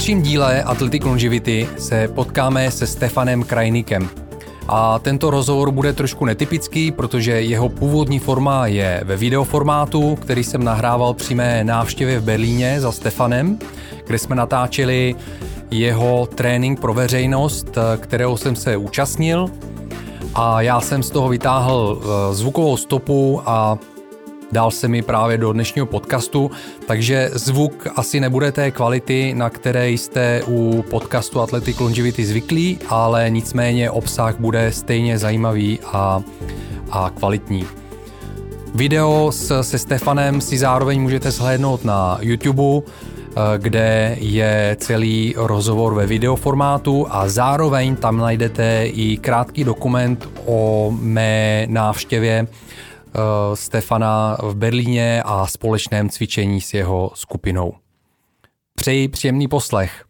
dalším díle Athletic Longevity se potkáme se Stefanem Krajnikem. A tento rozhovor bude trošku netypický, protože jeho původní forma je ve videoformátu, který jsem nahrával při mé návštěvě v Berlíně za Stefanem, kde jsme natáčeli jeho trénink pro veřejnost, kterého jsem se účastnil. A já jsem z toho vytáhl eh, zvukovou stopu a dal se mi právě do dnešního podcastu, takže zvuk asi nebude té kvality, na které jste u podcastu Athletic Longevity zvyklí, ale nicméně obsah bude stejně zajímavý a, a kvalitní. Video s, se Stefanem si zároveň můžete zhlédnout na YouTube, eh, kde je celý rozhovor ve videoformátu a zároveň tam najdete i krátký dokument o mé návštěvě Stefana v Berlíně a společném cvičení s jeho skupinou. Přeji příjemný poslech.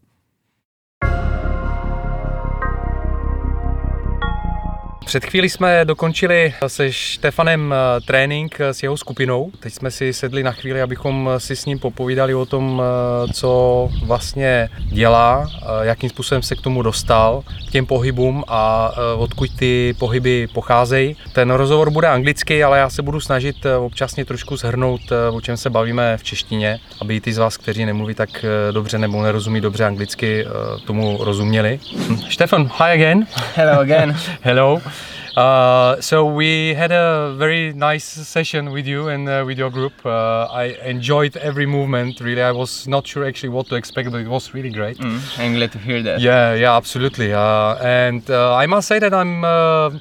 Před chvíli jsme dokončili se Štefanem eh, trénink eh, s jeho skupinou. Teď jsme si sedli na chvíli, abychom si s ním popovídali o tom, eh, co vlastně dělá, jakým způsobem se k tomu dostal, k těm pohybům a odkud ty pohyby pocházejí. Ten rozhovor bude anglicky, ale já se budu snažit občasně trošku shrnout, o čem se bavíme v češtině, aby ty z vás, kteří nemluví tak dobře nebo nerozumí dobře anglicky, tomu rozuměli. Stefan, hi again. Hello again. Hello. Uh, so we had a very nice session with you and uh, with your group. Uh, I enjoyed every movement. Really, I was not sure actually what to expect, but it was really great. Mm, I'm glad to hear that. Yeah, yeah, absolutely. Uh, and uh, I must say that I'm. Uh,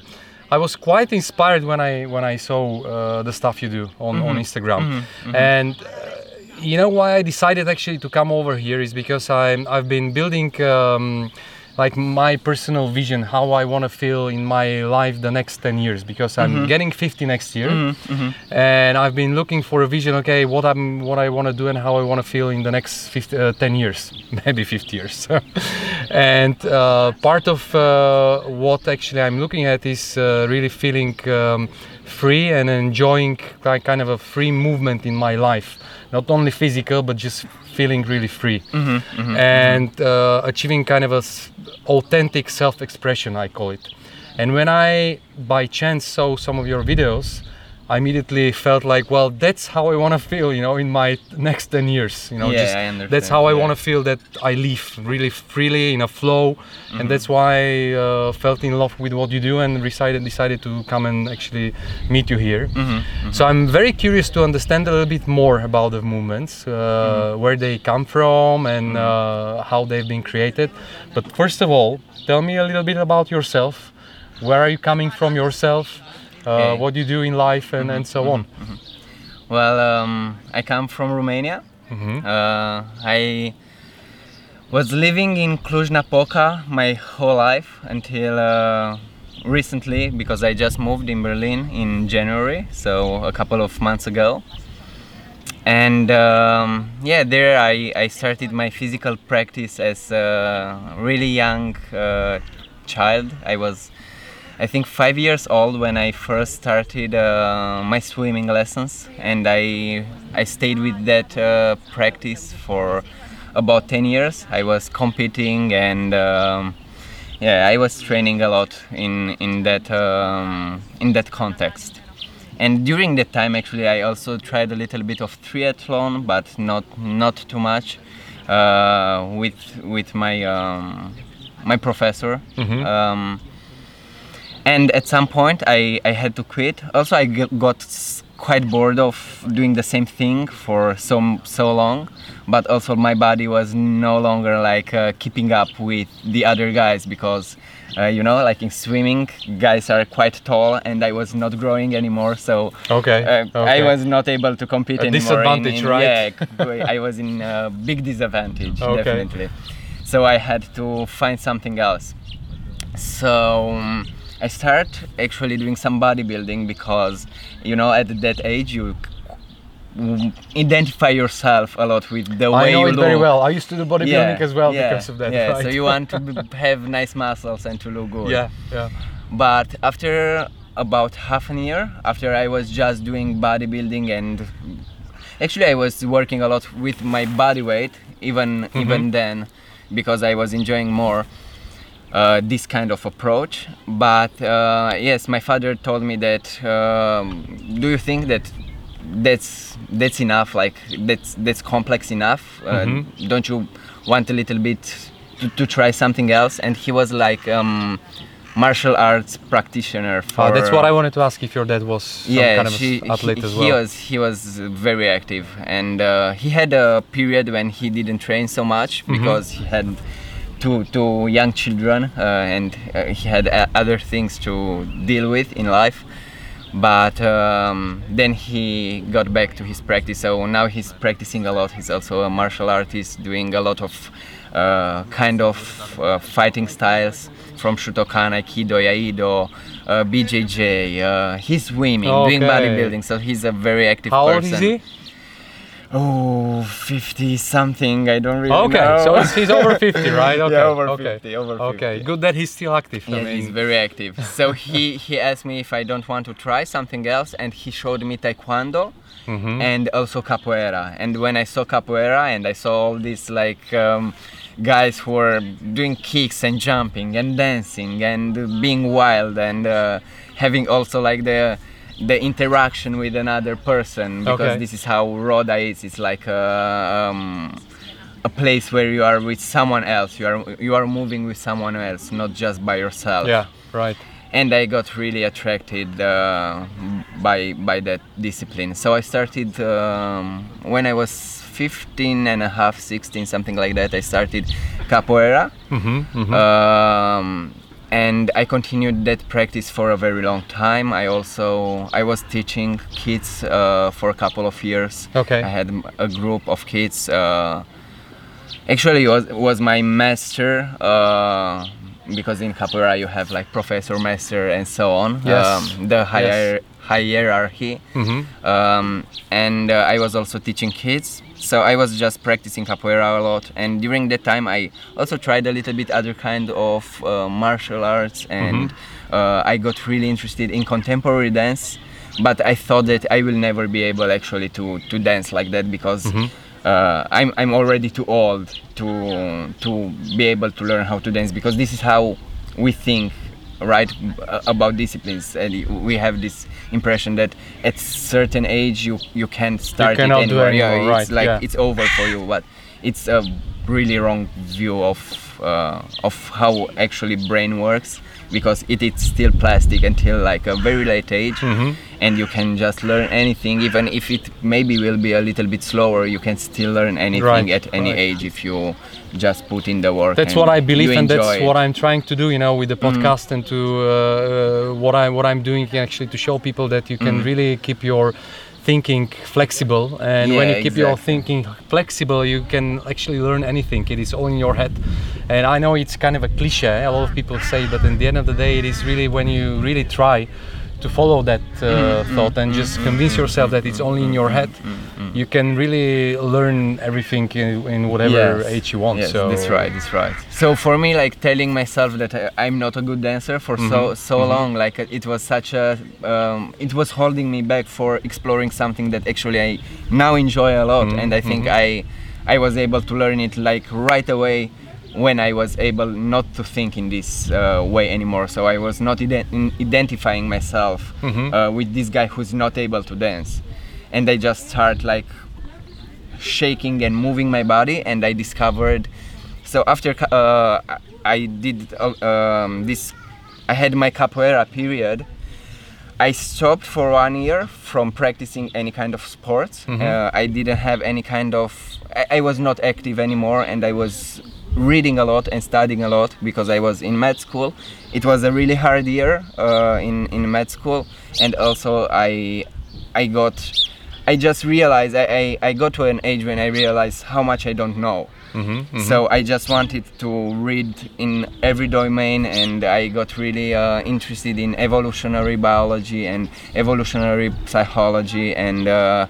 I was quite inspired when I when I saw the stuff you do on, mm-hmm. on Instagram, mm-hmm. Mm-hmm. and you know why I decided actually to come over here is because I'm I've been building. Um, like my personal vision how I want to feel in my life the next 10 years because I'm mm-hmm. getting 50 next year mm-hmm. mm-hmm. and I've been looking for a vision okay what I'm what I want to do and how I want to feel in the next 50, uh, 10 years maybe 50 years and uh, part of uh, what actually I'm looking at is uh, really feeling um, free and enjoying like, kind of a free movement in my life. Not only physical but just feeling really free. Mm-hmm, mm-hmm, and mm-hmm. Uh, achieving kind of a s- authentic self-expression i call it. And when i by chance saw some of your videos I immediately felt like, well, that's how I want to feel, you know, in my next 10 years, you know, yeah, just, I understand. that's how I want to feel that I live really freely in a flow. Mm-hmm. And that's why I uh, felt in love with what you do and decided, decided to come and actually meet you here. Mm-hmm. Mm-hmm. So I'm very curious to understand a little bit more about the movements, uh, mm-hmm. where they come from and mm-hmm. uh, how they've been created. But first of all, tell me a little bit about yourself. Where are you coming from yourself? Uh, okay. what you do in life and, mm-hmm, and so mm-hmm, on. Mm-hmm. Well, um, I come from Romania. Mm-hmm. Uh, I was living in Cluj-Napoca my whole life until uh, recently because I just moved in Berlin in January, so a couple of months ago. And um, yeah, there I, I started my physical practice as a really young uh, child. I was I think five years old when I first started uh, my swimming lessons, and I I stayed with that uh, practice for about 10 years. I was competing and um, yeah, I was training a lot in in that um, in that context. And during that time, actually, I also tried a little bit of triathlon, but not not too much. Uh, with with my um, my professor. Mm-hmm. And at some point I, I had to quit. Also I got quite bored of doing the same thing for so so long. But also my body was no longer like uh, keeping up with the other guys because uh, you know like in swimming guys are quite tall and i was not growing anymore. So okay, uh, okay. i was not able to compete a anymore disadvantage in, in, right? yeah i was in a big disadvantage okay. definitely. So i had to find something else. So um, I start actually doing some bodybuilding because you know at that age you identify yourself a lot with the way I know you it look. very well. I used to do bodybuilding yeah, as well yeah, because of that. Yeah, right? so you want to have nice muscles and to look good. Yeah, yeah. But after about half a year, after I was just doing bodybuilding and actually I was working a lot with my body weight even mm-hmm. even then because I was enjoying more uh, this kind of approach. But uh, yes, my father told me that. Um, do you think that that's that's enough? Like that's that's complex enough? Uh, Mhm. Don't you want a little bit to, to try something else? And he was like um, martial arts practitioner. For, Uh, that's what I wanted to ask if your dad was some yeah, kind of she- athlete he, as he was he was very active, and uh, he had a period when he didn't train so much Mm-hmm. because he had two two young children, uh, and uh, he had uh, other things to deal with in life. But um, then he got back to his practice, so now he's practicing a lot. He's also a martial artist, doing a lot of uh, kind of uh, fighting styles from Shotokan, Aikido, Iaido, uh, BJJ. Uh, he's swimming, doing bodybuilding, so he's a very active How old person. is he? Oh, 50 something, I don't really Okay, know. so he's, over 50, right? Okay, Yeah, over okay. 50, over 50. Okay, good that he's still active. I Yeah, mean, he's very active. So he, he asked me if I don't want to try something else, and he showed me taekwondo Mhm. and also capoeira. And when I saw capoeira and I saw all these like um, guys who were doing kicks and jumping and dancing and being wild and uh, having also like the the interaction with another person because Okay. this is how Roda is. It's like a, um, a place where you are with someone else. You are you are moving with someone else, not just by yourself yeah, right. and I got really attracted uh, by by that discipline. So I started um, when I was 15 and a half, 16, something like that. I started capoeira, Mm-hmm, um, and I continued that practice for a very long time. I also I was teaching kids uh, for a couple of years. Okay. I had a group of kids. Uh, actually, it was was my master. Uh, because in capoeira you have like professor, master, and so on. Yes. Um, the higher hierarchy. Mm-hmm. Um, and uh, I was also teaching kids. So I was just practicing capoeira a lot. And during that time, I also tried a little bit other kind of uh, martial arts, and uh, I got really interested in contemporary dance. But I thought that I will never be able actually to, to dance like that because uh, I'm, I'm already too old to to be able to learn how to dance because this is how we think right about disciplines and we have this impression that at certain age you you can't start cannot it anymore yeah anymore, it's like yeah. it's over for you but it's a really wrong view of uh, of how actually brain works because it is still plastic until like a very late age Mm-hmm. and you can just learn anything even if it maybe will be a little bit slower you can still learn anything Right, at any right. age if you just put in the work That's what I believe, and that's enjoy what. Mm. I'm trying to do. You know, with the podcast and to uh, uh, what I what I'm doing actually to show people that you can really keep your thinking flexible and when Mm. You keep your thinking flexible you can actually learn anything. It is all in your head. And i know it's kind of a cliche. A lot of people say but in the end of the day it is really when you really try to follow that uh, Mm-hmm. thought and just convince yourself that it's only in your head you can really learn everything in, in whatever Yes. age you want Yes, so that's right. That's right. So for me, like telling myself that I, I'm not a good dancer for Mm-hmm. so so long, like uh, it was such a, um, it was holding me back for exploring something that actually I now enjoy a lot, Mm-hmm. and I think I, I was able to learn it like right away when I was able not to think in this uh, way anymore. So I was not ident- identifying myself Mhm. uh, with this guy who's not able to dance, and I just start like shaking and moving my body and i discovered so after uh, I- did uh, um, this i had my capoeira period i stopped for one year from practicing any kind of sports uh, i didn't have any kind of I, I was not active anymore and i was reading a lot and studying a lot because i was in med school it was a really hard year uh, in, in med school and also i i got I just realized I, I, I got to an age when I realized how much I don't know. Mhm, So I just wanted to read in every domain, and I got really uh, interested in evolutionary biology and evolutionary psychology, and uh,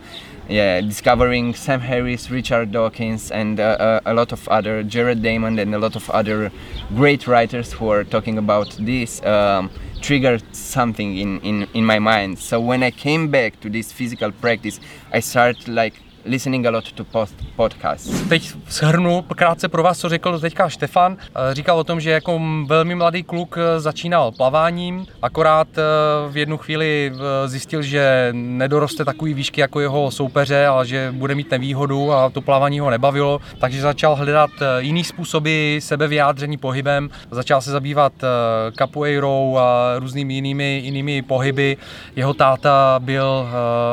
yeah, discovering Sam Harris, Richard Dawkins, and uh, uh, a lot of other Jared Diamond and a lot of other great writers who are talking about this. Um, triggered something in, in, in my mind so when i came back to this physical practice i started like listening a lot to post- podcasts. Teď shrnu krátce pro vás, co řekl teďka Štefan. Eh, Říkal o tom, že jako velmi mladý kluk eh, začínal plaváním, akorát eh, v jednu chvíli zjistil, že nedoroste takový výšky jako jeho soupeře, ale že bude mít nevýhodu a to plavání ho nebavilo, takže začal hledat jiný způsoby sebevyjádření pohybem, začal se zabývat capoeirou a různými jinými, jinými pohyby. Jeho táta byl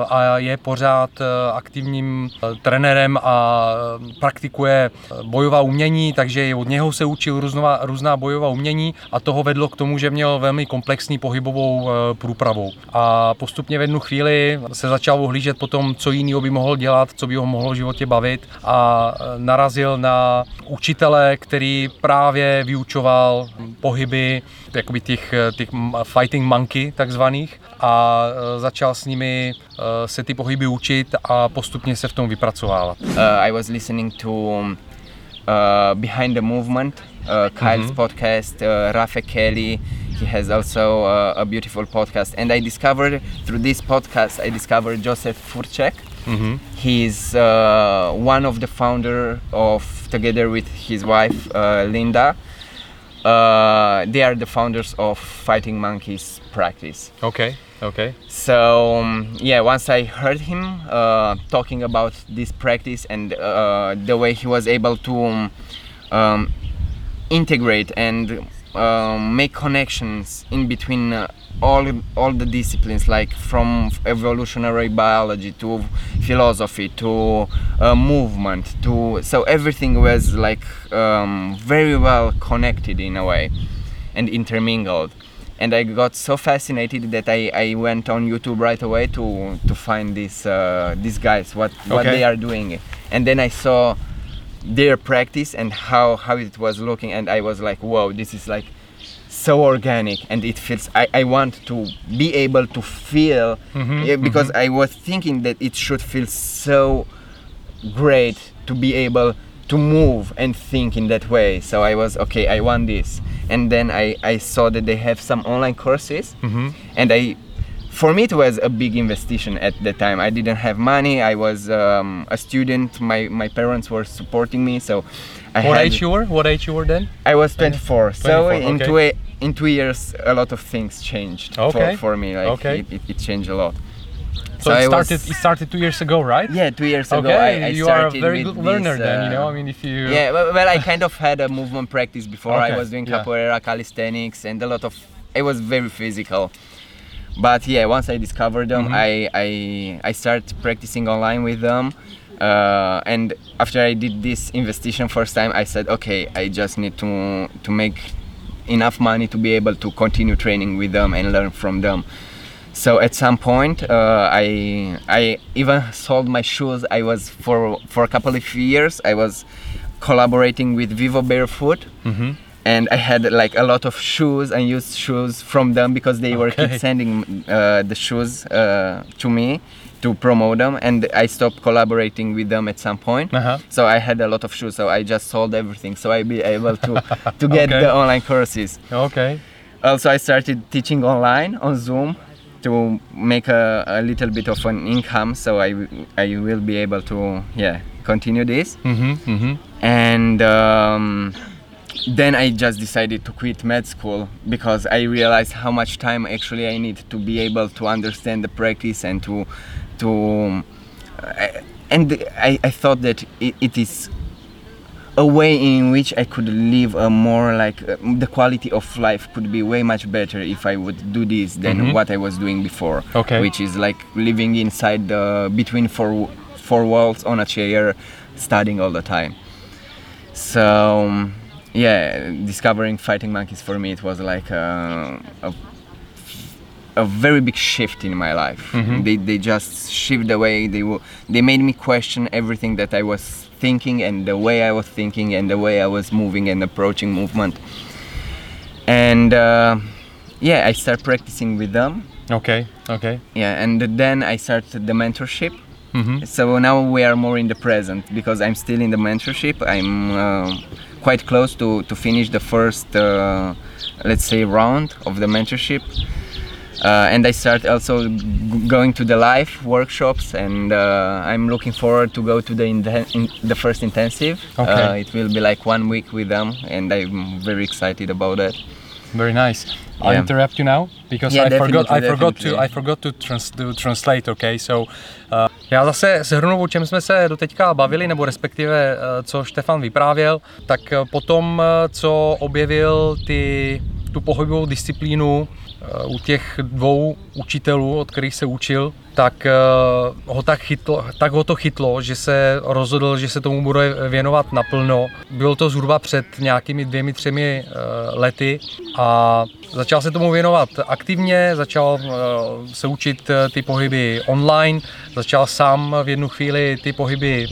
a je pořád aktivním eh, trenérem a eh, praktikuje eh, bojová umění, takže od něho se učil různová, různá bojová umění a toho vedlo k tomu, že měl velmi komplexní pohybovou průpravu. A postupně v jednu chvíli se začal ohlížet po tom, co jiného by mohl dělat, co by ho mohlo v životě bavit a narazil na učitele, který právě vyučoval pohyby jakoby těch, těch fighting monkey takzvaných a začal s nimi se ty pohyby učit a postupně se v tom vypracovávat. Uh, I was listening to um, uh, Behind the Movement, uh, Kyle's podcast, uh, Rafe Kelley. He has also uh, a beautiful podcast, and I discovered through this podcast I discovered Joseph Frucek. He's uh, one of the founder of together with his wife uh, Linda. Uh, they are the founders of Fighting Monkeys practice. OK, OK. So um, yeah, once I heard him uh, talking about this practice and uh, the way he was able to um, um, integrate and um, make connections in between uh, all all the disciplines, like from evolutionary biology to philosophy to uh, movement to so everything was like um, very well connected in a way and intermingled and I got so fascinated that I, I went on YouTube right away to to find these uh, these guys what what Okay. they are doing. And then I saw their practice and how how it was looking. And I was like whoa this is like so organic and it feels I, I want to be able to feel yeah, because I was thinking that it should feel so great to be able to move and think in that way. So i was okay i want this and then i, I saw that they have some online courses. And i for me it was a big investigation at the time. I didn't have money. I was um, a student. My, my parents were supporting me so i What had, age you were? What age you were then? i was 24 so 24, in, two, in two years a lot of things changed Okay, for, for me. Like okay. it, it, it changed a lot So, I it was- started. It started two years ago, right? yeah two years ago Okay, I, I you are a very good learner this, then. You uh, know, I mean, if you. Yeah, well, well, I kind of had a movement practice before. I was doing yeah. capoeira, calisthenics, and a lot of. It was very physical, but yeah, once I discovered them, Mm-hmm. I I I started practicing online with them. Uh, and after I did this investigation first time, I said, okay, I just need to to make enough money to be able to continue training with them and learn from them. So at some point, uh, I I even sold my shoes. I was for for a couple of years. I was collaborating with Vivo Barefoot, and I had like a lot of shoes and used shoes from them because they were Okay. keep sending uh, the shoes uh, to me to promote them. And I stopped collaborating with them at some point. Uh-huh. So I had a lot of shoes. So I just sold everything. So I be able to to get Okay. the online courses Okay. also i started teaching online on zoom to make a, a little bit of an income so I, I will be able to yeah continue this Mm-hmm. Mm-hmm. and um, then i just decided to quit med school because i realized how much time actually i need to be able to understand the practice and to to I- and i, I thought that it, it is a way in which I could live a more like uh, the quality of life could be way much better if I would do this than Mhm. what I was doing before. Okay. Which is like living inside the between four four walls on a chair, studying all the time. So um, yeah, discovering fighting monkeys for me it was like a, a a very big shift in my life. They, they just shift the way they were. They made me question everything that I was thinking and the way I was thinking and the way I was moving and approaching movement. And uh, yeah, I start practicing with them. Okay. Okay. Yeah, and then I started the mentorship. Mm-hmm. So now we are more in the present because I'm still in the mentorship. I'm uh, quite close to, to finish the first, uh, let's say, round of the mentorship. Uh, and I start also going to the live workshops, and uh, I'm looking forward to go to the in the first intensive. Okay. Uh, it will be like one week with them, and I'm very excited about that. Very nice. I'll interrupt you now because Yeah, I forgot. I definitely, forgot to. I forgot to, trans, to translate. Okay, so uh, já zase shrnu, o čem jsme se doteďka bavili, nebo respektive uh, co Štefan vyprávěl. Tak uh, potom, uh, co objevil ty tu pohybovou disciplínu uh, u těch dvou učitelů, od kterých se učil, tak uh, ho tak, chytlo, tak ho to chytlo, že se rozhodl, že se tomu bude věnovat naplno. Bylo to zhruba před nějakými dvěmi, třemi uh, lety a začal se tomu věnovat aktivně, začal se učit ty pohyby online, začal sám v jednu chvíli ty pohyby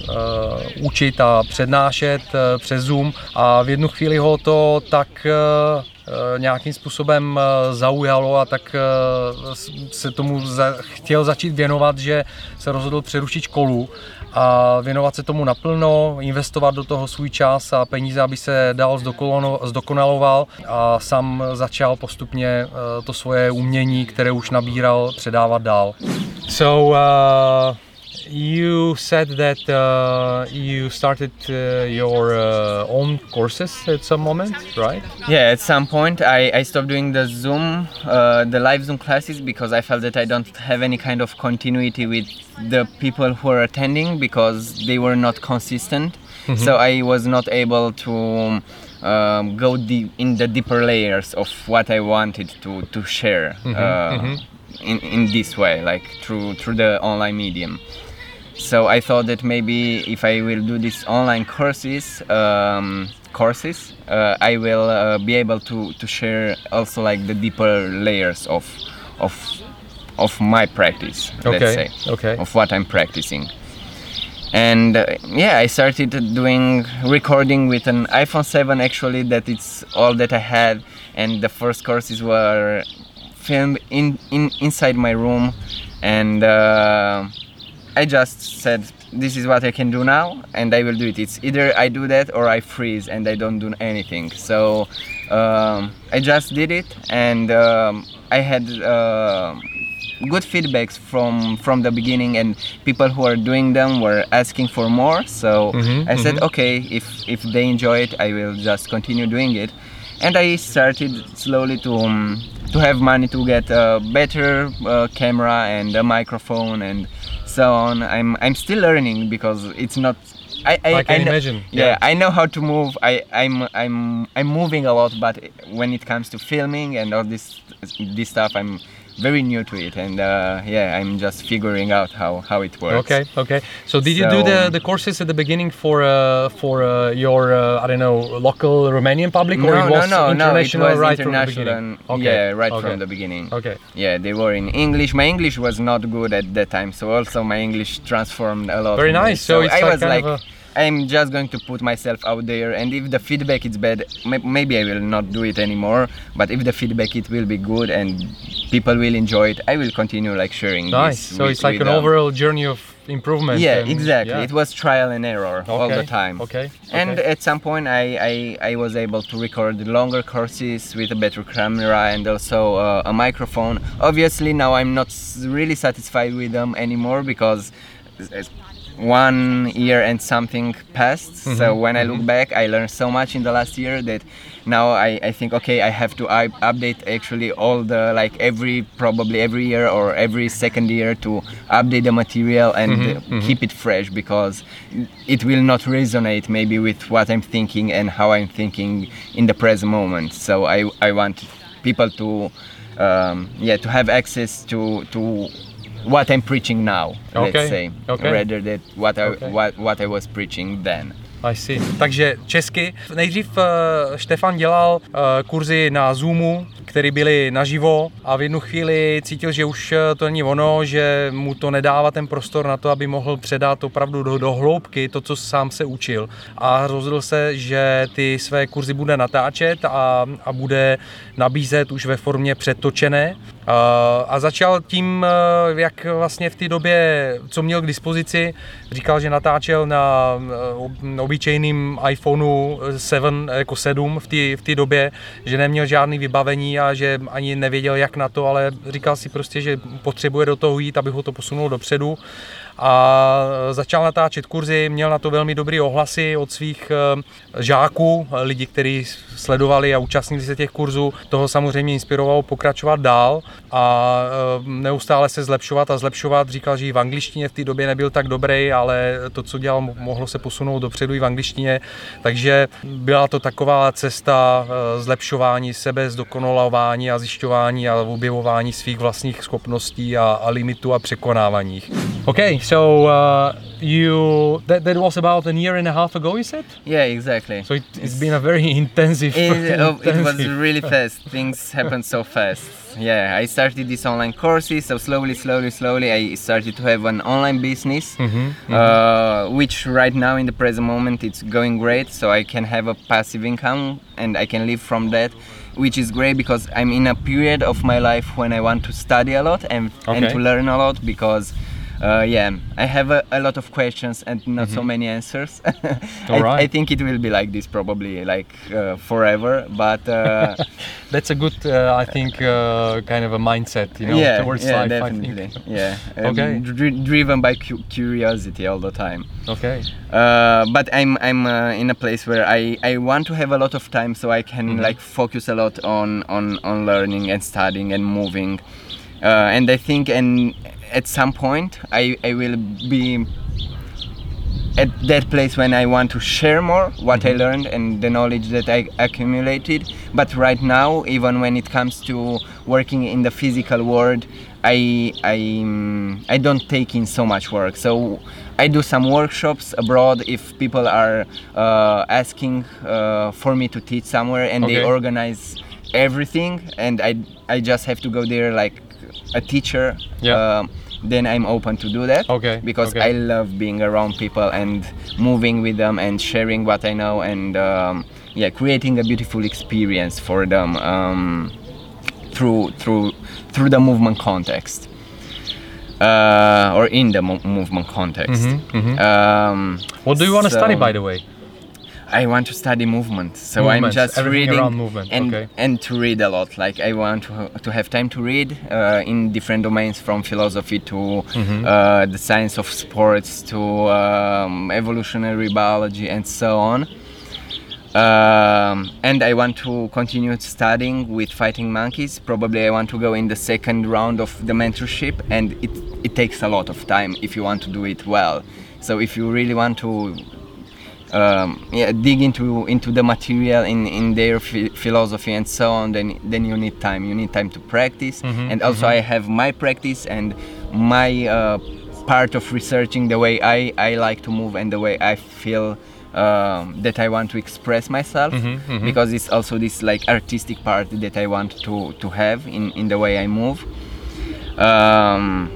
učit a přednášet přes Zoom a v jednu chvíli ho to tak eh, nějakým způsobem eh, zaujalo a tak eh, se tomu chtěl začít věnovat, že se rozhodl přerušit školu a věnovat se tomu naplno, investovat do toho svůj čas a peníze, aby se dál zdokonalo- zdokonaloval a sám začal postupně eh, to svoje umění, které už nabíral, předávat dál. So, uh, you said that uh, you started uh, your uh, own courses at some moment, right? Yeah, at some point I, I stopped doing the Zoom, uh, the live Zoom classes because I felt that I don't have any kind of continuity with the people who are attending because they were not consistent. So I was not able to um, go deep in the deeper layers of what I wanted to, to share uh, In, in this way, like through through the online medium. So I thought that maybe if I will do these online courses, um, courses, uh, I will uh, be able to, to share also like the deeper layers of of of my practice, let's Okay, say, okay. of what I'm practicing. And uh, yeah, I started doing recording with an iPhone 7 actually. That it's all that I had, and the first courses were filmed in, in inside my room, and uh, I just said this is what I can do now, and I will do it. It's either I do that or I freeze and I don't do anything. So um, I just did it, and um, I had. Uh, good feedbacks from from the beginning and people who are doing them were asking for more so Mhm, i said okay if if they enjoy it i will just continue doing it and i started slowly to um, to have money to get a better uh, camera and a microphone and so on i'm i'm still learning because it's not I, I, I can kn- imagine, Yeah, yeah. I know how to move. I, I'm I'm I'm moving a lot, but when it comes to filming and all this this stuff, I'm very new to it, and uh, yeah, I'm just figuring out how, how it works. Okay, okay. So did you do the, the courses at the beginning for uh, for uh, your uh, I don't know local Romanian public or No, it no, was no, no. It international was right international. from the beginning? and- Yeah, right from the beginning. Okay. Yeah, they were in English. My English was not good at that time, so also my English transformed a lot. Very nice. So it's I like was kind like, of I'm just going to put myself out there, and if the feedback is bad, maybe I will not do it anymore. But if the feedback it will be good and people will enjoy it, I will continue like sharing. Nice. This So with- it's like an them. overall journey of improvement. Yeah, and- exactly. yeah. It was trial and error all the time. okay, And okay. at some point, I, I, I was able to record longer courses with a better camera and also uh, a microphone. Obviously, now I'm not really satisfied with them anymore because one year and something passed. So when I look back, I learned so much in the last year that now I, I think okay, I have to I- update actually all the like every probably every year or every second year to update the material and uh, keep it fresh because it will not resonate maybe with what I'm thinking and how I'm thinking in the present moment. So I I want people to um, yeah to have access to to what I'm preaching now. Okay, Let's say okay. rather than what I Okay. what what I was preaching then. I see. Takže česky. Nejdřív uh, Štefan dělal uh, kurzy na Zoomu, které byly naživo a v jednu chvíli cítil, že už eh, to není ono, že mu to nedává ten prostor na to, aby mohl předat opravdu do, do hloubky to, co sám se učil. A rozhodl se, že ty své kurzy bude natáčet a, a bude nabízet už ve formě předtočené. Uh, a začal tím, uh, jak vlastně v té době, co měl k dispozici, říkal, že natáčel na ob- obyčejným iPhoneu 7, jako 7 v té v té době, že neměl žádný vybavení a že ani nevěděl jak na to, ale říkal si prostě, že potřebuje do toho jít, aby ho to posunul dopředu a začal natáčet kurzy, měl na to velmi dobré ohlasy od svých eh, žáků, lidi, kteří sledovali a účastnili se těch kurzů. Toho samozřejmě inspirovalo pokračovat dál a eh, neustále se zlepšovat a zlepšovat. Říkal, že i v angličtině v té době nebyl tak dobrý, ale to, co dělal, mohlo se posunout dopředu i v angličtině. Takže byla to taková cesta eh, zlepšování sebe, zdokonalování a zjišťování a objevování svých vlastních schopností a, a limitů a překonávání. Okay, so uh, you that, that was about a year and a half ago, you said? Yeah, exactly. So it, has been a very intensive. It, oh, it was really fast. Things happened so fast. Yeah, I started these online courses. So slowly, slowly, slowly, I started to have an online business, mm-hmm, mm-hmm. Uh, which right now in the present moment it's going great. So I can have a passive income and I can live from that which is great because I'm in a period of my life when I want to study a lot and, okay. and to learn a lot because uh, yeah, I have a, a, lot of questions and not mm-hmm. so many answers. I, right. I, think it will be like this probably like uh, forever, but uh, that's a good, uh, I think, uh, kind of a mindset, you know, yeah, towards yeah, life. Definitely. Yeah, um, okay. Dr- driven by cu- curiosity all the time. Okay. Uh, but I'm I'm in a place where I, I want to have a lot of time so I can mm-hmm. like focus a lot on on on learning and studying and moving. and I think and at some point I, I will be at that place when I want to share more what mm-hmm. I learned and the knowledge that I accumulated. But right now, even when it comes to working in the physical world, I I mm, I don't take in so much work. So I do some workshops abroad if people are uh, asking uh, for me to teach somewhere and okay. they organize everything and I I just have to go there like a teacher. Yeah. Uh, then I'm open to do that. Okay. Because okay. I love being around people and moving with them and sharing what I know and um, yeah, creating a beautiful experience for them um, through through through the movement context. Uh, or in the mo- movement context. Mm-hmm, mm-hmm. Um, what do you want to so, study, by the way? I want to study movement, so movement, I'm just reading and okay. and to read a lot. Like I want to, to have time to read uh, in different domains, from philosophy to mm-hmm. uh, the science of sports to um, evolutionary biology and so on. Um, and I want to continue studying with fighting monkeys. Probably I want to go in the second round of the mentorship, and it it takes a lot of time if you want to do it well. So if you really want to um, yeah, dig into into the material in in their philosophy and so on, then then you need time. You need time to practice, mm-hmm, and also mm-hmm. I have my practice and my uh, part of researching the way I I like to move and the way I feel. Um, that I want to express myself mm-hmm, mm-hmm. because it's also this like artistic part that I want to to have in in the way I move. Um,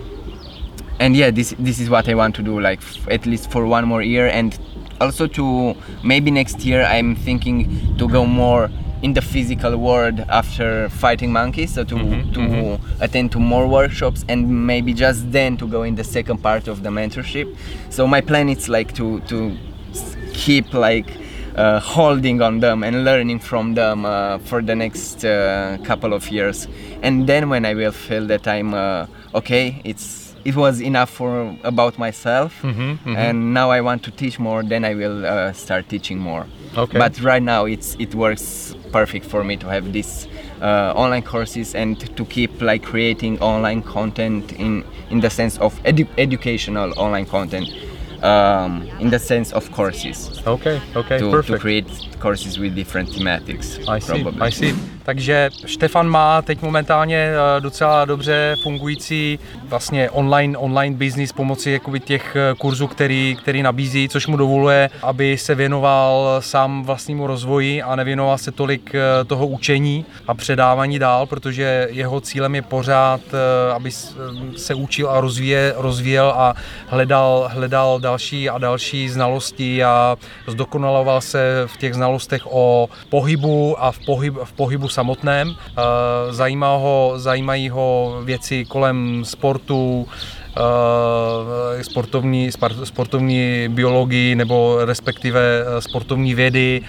and yeah, this this is what I want to do, like f- at least for one more year, and also to maybe next year I'm thinking to go more in the physical world after fighting monkeys so to mm-hmm, to mm-hmm. attend to more workshops and maybe just then to go in the second part of the mentorship so my plan is like to to keep like uh, holding on them and learning from them uh, for the next uh, couple of years and then when i will feel that i'm uh, okay it's it was enough for about myself. Mm-hmm, mm-hmm. and now i want to teach more then i will uh, start teaching more. Okay. But right now it's it works perfect for me to have these uh, online courses and to keep like creating online content in in the sense of edu- educational online content um, in the sense of courses. Okay okay to, perfect. to create courses with different thematics I see, probably. I see Takže Štefan má teď momentálně eh, docela dobře fungující vlastně online, online business pomocí jakoby těch eh, kurzů, který, který nabízí, což mu dovoluje, aby se věnoval sám vlastnímu rozvoji a nevěnoval se tolik eh, toho učení a předávání dál, protože jeho cílem je pořád, aby se učil a rozvíje, rozvíjel a hledal, hledal další a další znalosti a zdokonaloval se v těch znalostech o pohybu a v, pohyb, v pohybu samotném. Zajímá ho, zajímají ho věci kolem sportu, sportovní, sportovní biologii nebo respektive sportovní vědy,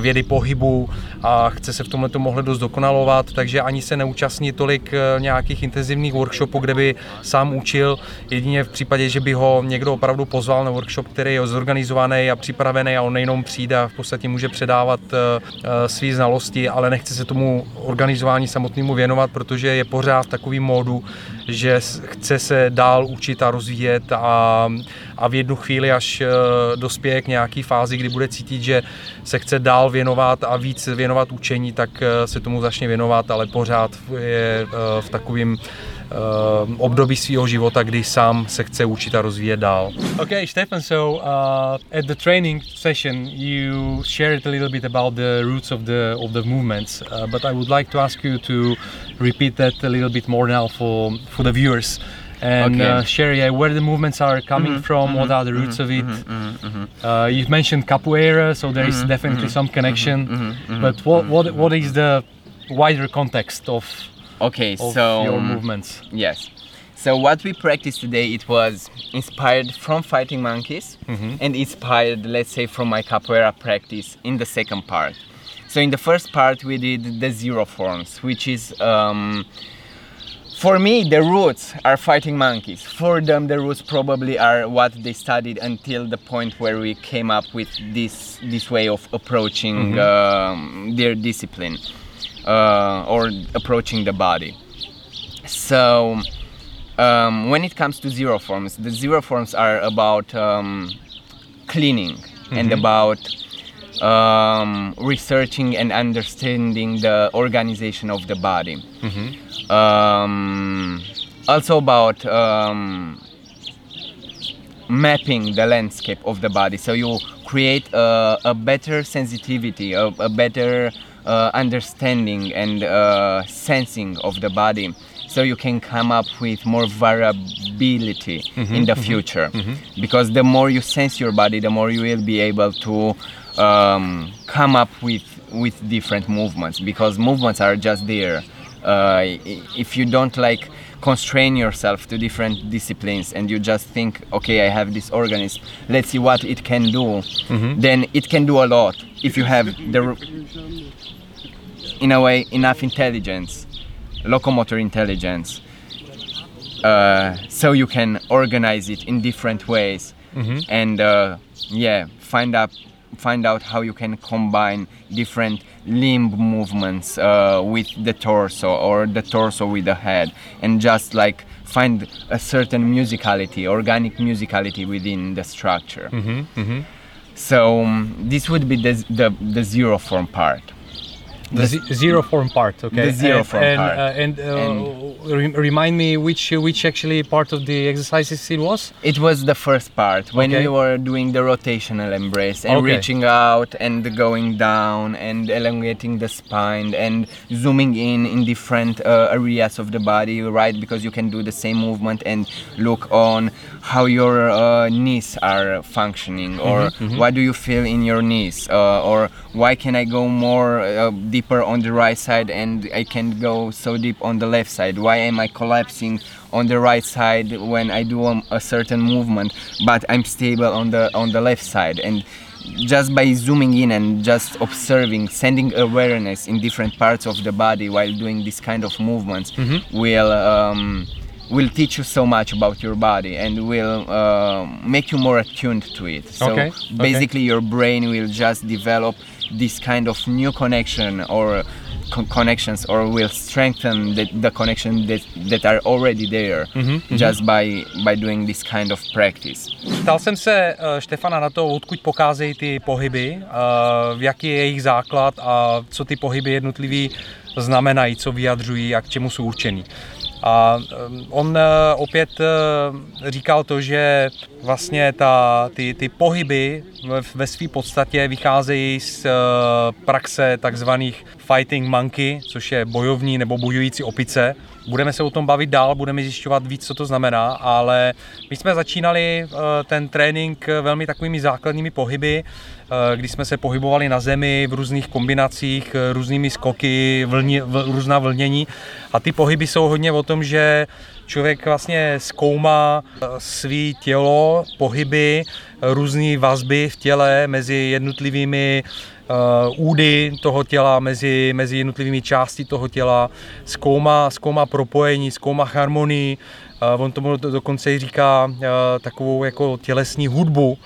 vědy pohybu a chce se v tomhle mohli dost dokonalovat, takže ani se neúčastní tolik nějakých intenzivních workshopů, kde by sám učil, jedině v případě, že by ho někdo opravdu pozval na workshop, který je zorganizovaný a připravený a on jenom přijde a v podstatě může předávat své znalosti, ale nechce se tomu organizování samotnému věnovat, protože je pořád v takovém módu, že chce se dál učit a rozvíjet a, a v jednu chvíli, až eh, dospěje k nějaký fázi, kdy bude cítit, že se chce dál věnovat a víc věnovat učení, tak eh, se tomu začne věnovat, ale pořád je eh, v takovém uh, období svého života, kdy sám se chce učit a rozvíjet dál. Okay, Stefan, so uh, at the training session you shared a little bit about the roots of the of the movements, uh, but I would like to ask you to repeat that a little bit more now for for the viewers and okay. uh, share yeah, where the movements are coming mm-hmm, from, mm-hmm, what are the roots mm-hmm, of it. Mm-hmm, mm-hmm. Uh, you've mentioned capoeira, so there is definitely some connection. But what, what what is the wider context of Okay, of so your movements. Yes. So what we practiced today, it was inspired from fighting monkeys mm-hmm. and inspired, let's say, from my capoeira practice in the second part. So in the first part, we did the zero forms, which is um, for me the roots are fighting monkeys. For them, the roots probably are what they studied until the point where we came up with this this way of approaching mm-hmm. um, their discipline uh, or approaching the body. So um, when it comes to zero forms, the zero forms are about um, cleaning mm-hmm. and about um, researching and understanding the organization of the body. Mm-hmm. Um, also about um, mapping the landscape of the body. So you create a, a better sensitivity, a, a better uh, understanding and uh, sensing of the body so you can come up with more variability mm-hmm, in the mm-hmm, future mm-hmm. because the more you sense your body the more you will be able to um, come up with with different movements because movements are just there uh, if you don't like constrain yourself to different disciplines and you just think okay i have this organism let's see what it can do mm-hmm. then it can do a lot if you have the in a way enough intelligence locomotor intelligence uh, so you can organize it in different ways mm-hmm. and uh, yeah find out find out how you can combine different limb movements uh, with the torso or the torso with the head and just like find a certain musicality organic musicality within the structure mm-hmm, mm-hmm. so um, this would be the, the, the zero form part the zero form part, okay. The zero and, form and, part. Uh, and, uh, and re remind me which which actually part of the exercises it was. It was the first part when okay. we were doing the rotational embrace and okay. reaching out and going down and elongating the spine and zooming in in different uh, areas of the body, right? Because you can do the same movement and look on how your uh, knees are functioning or mm -hmm, mm -hmm. what do you feel in your knees uh, or why can I go more uh, deeper on the right side and I can't go so deep on the left side? Why am I collapsing on the right side when I do um, a certain movement, but I'm stable on the on the left side? And just by zooming in and just observing, sending awareness in different parts of the body while doing this kind of movements mm-hmm. will. Um, will teach you so much about your body and will uh, make you more attuned to it. So okay. basically, okay. your brain will just develop this kind of new connection or co connections or will strengthen the, the connection that, that are already there mm -hmm, just by, by doing this kind of practice. Ptal jsem se uh, Štefana na to, odkud pocházejí ty pohyby, uh, jaký je jejich základ a co ty pohyby jednotlivý znamenají, co vyjadřují a k čemu jsou určený. A on e, opět e, říkal to, že vlastně ta, ty, ty pohyby ve své podstatě vycházejí z e, praxe takzvaných fighting monkey, což je bojovní nebo bojující opice. Budeme se o tom bavit dál, budeme zjišťovat víc, co to znamená, ale my jsme začínali ten trénink velmi takovými základními pohyby, kdy jsme se pohybovali na zemi v různých kombinacích, různými skoky, vlni, v, různá vlnění a ty pohyby jsou hodně o tom, že člověk vlastně zkoumá eh, svý tělo, pohyby, různé vazby v těle mezi jednotlivými uh, údy toho těla, mezi, mezi jednotlivými části toho těla, zkoumá, zkoumá propojení, zkoumá harmonii, On tomu dokonce i říká takovou jako tělesní hudbu,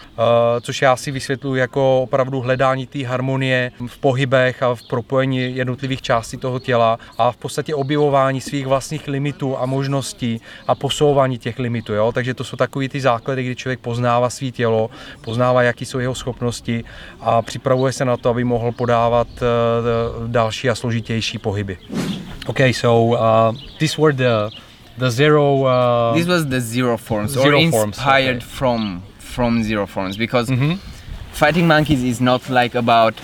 což já si vysvětluji jako opravdu hledání té harmonie v pohybech a v propojení jednotlivých částí toho těla a v podstatě objevování svých vlastních limitů a možností a posouvání těch limitů. Jo? Takže to jsou takové ty základy, kdy člověk poznává svý tělo, poznává, jaké jsou jeho schopnosti a připravuje se na to, aby mohl podávat další a složitější pohyby. Okay, so uh, these were the the zero. Uh, this was the zero forms, zero or forms, inspired okay. from from zero forms, because Mhm. fighting monkeys is not like about.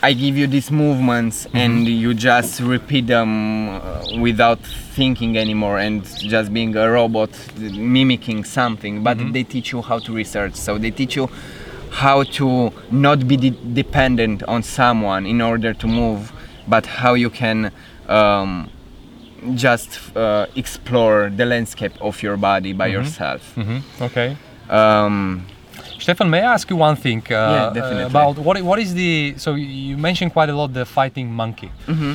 I give you these movements Mm-hmm. and you just repeat them uh, without thinking anymore and just being a robot mimicking something. But Mm-hmm. they teach you how to research. So they teach you how to not be de- dependent on someone in order to move, but how you can um, just uh, explore the landscape of your body by yourself. okay. Um, Stefan, may I ask you one thing uh, Yeah, definitely. uh, about what what is the so you mentioned quite a lot the fighting monkey. Mm-hmm.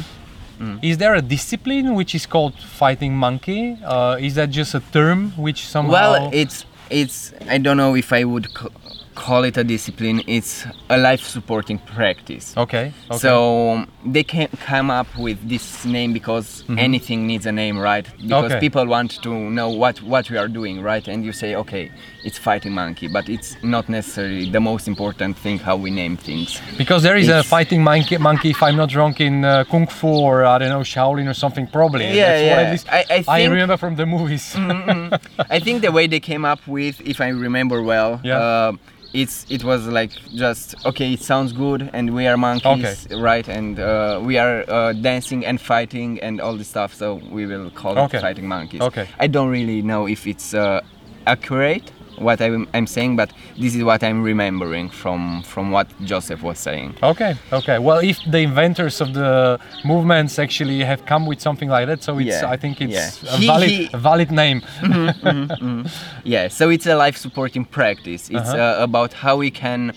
Is there a discipline which is called fighting monkey? Uh, is that just a term which somehow? well, it's it's I don't know if I would call it a discipline. It's a life supporting practice. okay. okay. So they can come up with this name because anything needs a name, right? Because Mm-hmm. Okay. people want to know what what we are doing, right? And you say, okay, it's fighting monkey, but it's not necessarily the most important thing how we name things. because there is a fighting monkey, monkey, if I'm not wrong, in uh, kung fu or I don't know Shaolin or something. Probably. Yeah, That's what yeah. at least I- I think- remember from the movies. I think the way they came up with, if I remember well, Yeah. uh, it's it was like just okay, it sounds good, and we are monkeys, right? And uh, we are uh, dancing and fighting and all this stuff, so we will call Okay. it fighting monkeys. Okay. I don't really know if it's uh, accurate what I'm, I'm saying, but this is what I'm remembering from from what Jozef was saying. Okay, okay. Well, if the inventors of the movements actually have come with something like that, so it's Yeah, I think it's yeah. a He- valid he- a valid name. Yeah, so it's a life supporting practice. It's Uh-huh. uh, about how we can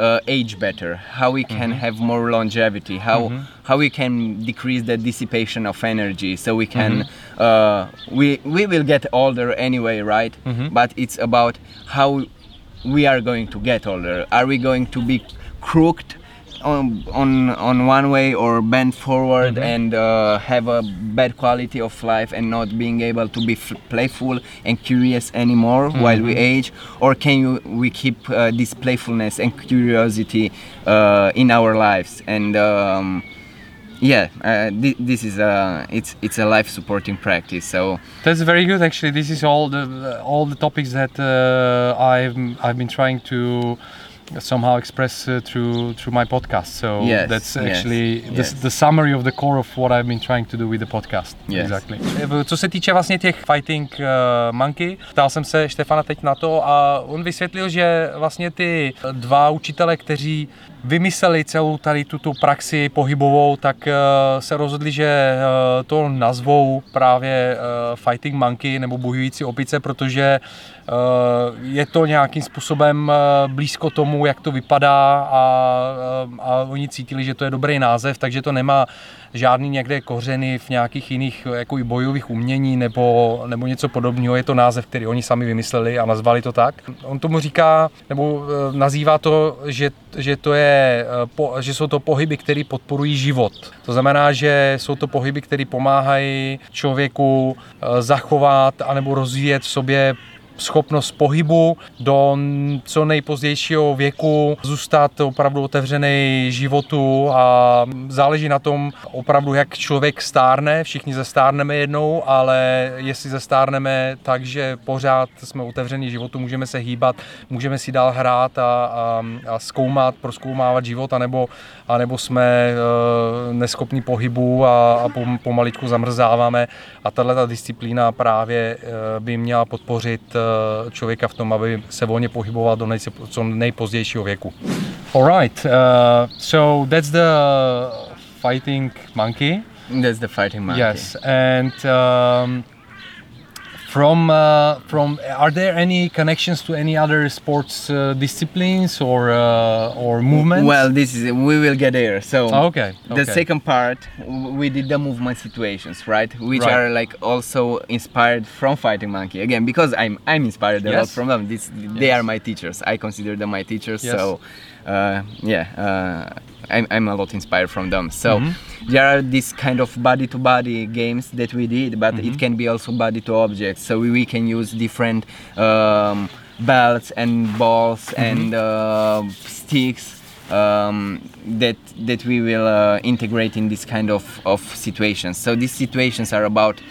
uh, age better, how we can Mm-hmm. have more longevity, how how we can decrease the dissipation of energy, so we can Mm-hmm. uh, we we will get older anyway, right? Mm-hmm. But it's about how we are going to get older. Are we going to be crooked? On, on on one way or bend forward Mm-hmm. and uh, have a bad quality of life and not being able to be f- playful and curious anymore while we Mm-hmm. age or can you we keep uh, this playfulness and curiosity uh, in our lives and um, yeah uh, thi- this is a it's it's a life supporting practice so That's very good. Actually, this is all the all the topics that uh, I've I've been trying to somehow express uh, through through my podcast. So Yes, that's yes, actually the, yes. the summary of the core of what I've been trying to do with the podcast. Yes. Exactly. Co se týče vlastně těch fighting uh, monkey, ptal jsem se Štefana teď na to a on vysvětlil, že vlastně ty dva učitele, kteří vymysleli celou tady tuto praxi pohybovou, tak uh, se rozhodli, že uh, to nazvou právě uh, fighting monkey nebo bojující opice, protože je to nějakým způsobem uh, blízko tomu, jak to vypadá a, uh, a oni cítili, že to je dobrý název, takže to nemá žádný někde kořeny v nějakých jiných jako i bojových umění nebo, nebo něco podobného. Je to název, který oni sami vymysleli a nazvali to tak. On tomu říká, nebo eh, nazývá to, že, že, to je, eh, že jsou to pohyby, které podporují život. To znamená, že jsou to pohyby, které pomáhají člověku eh, zachovat anebo rozvíjet v sobě schopnost pohybu do co nejpozdějšího věku, zůstat opravdu otevřený životu a záleží na tom opravdu, jak člověk stárne, všichni zestárneme jednou, ale jestli zestárneme tak, že pořád jsme otevřený životu, můžeme se hýbat, můžeme si dál hrát a, a, a zkoumat, proskoumávat život, anebo, anebo jsme e, neschopní pohybu a, a pom, pomaličku zamrzáváme a tahle ta disciplína právě e, by měla podpořit e, člověka v tom, aby se volně pohyboval do nejce, co nejpozdějšího věku. Alright, uh, so that's the fighting monkey. That's the fighting monkey. Yes, and um, from uh, from are there any connections to any other sports uh, disciplines or uh, or movements? Well, this is we will get there. So Oh, okay, the second part we did the movement situations, right? Which Right. are like also inspired from Fighting Monkey again because I'm I'm inspired a lot from them. This they are my teachers. I consider them my teachers. Yes. So yeah, uh, I'm I'm a lot inspired from them. So Mm-hmm. there are these kind of body to body games that we did, but Mm-hmm. it can be also body to objects. So we, we can use different. Um, belts and balls Mm-hmm. and uh, sticks um, that that we will uh, integrate in this kind of, of situations. So these situations are about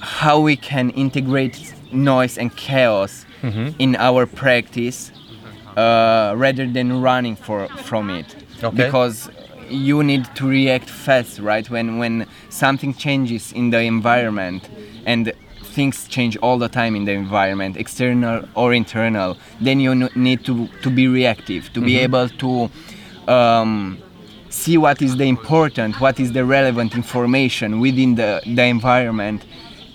how we can integrate noise and chaos Mm-hmm. in our practice uh, rather than running for from it. Okay. Because you need to react fast, right? When when something changes in the environment and things change all the time in the environment, external or internal, then you n- need to to be reactive, to be able to um, see what is the important, what is the relevant information within the, the environment,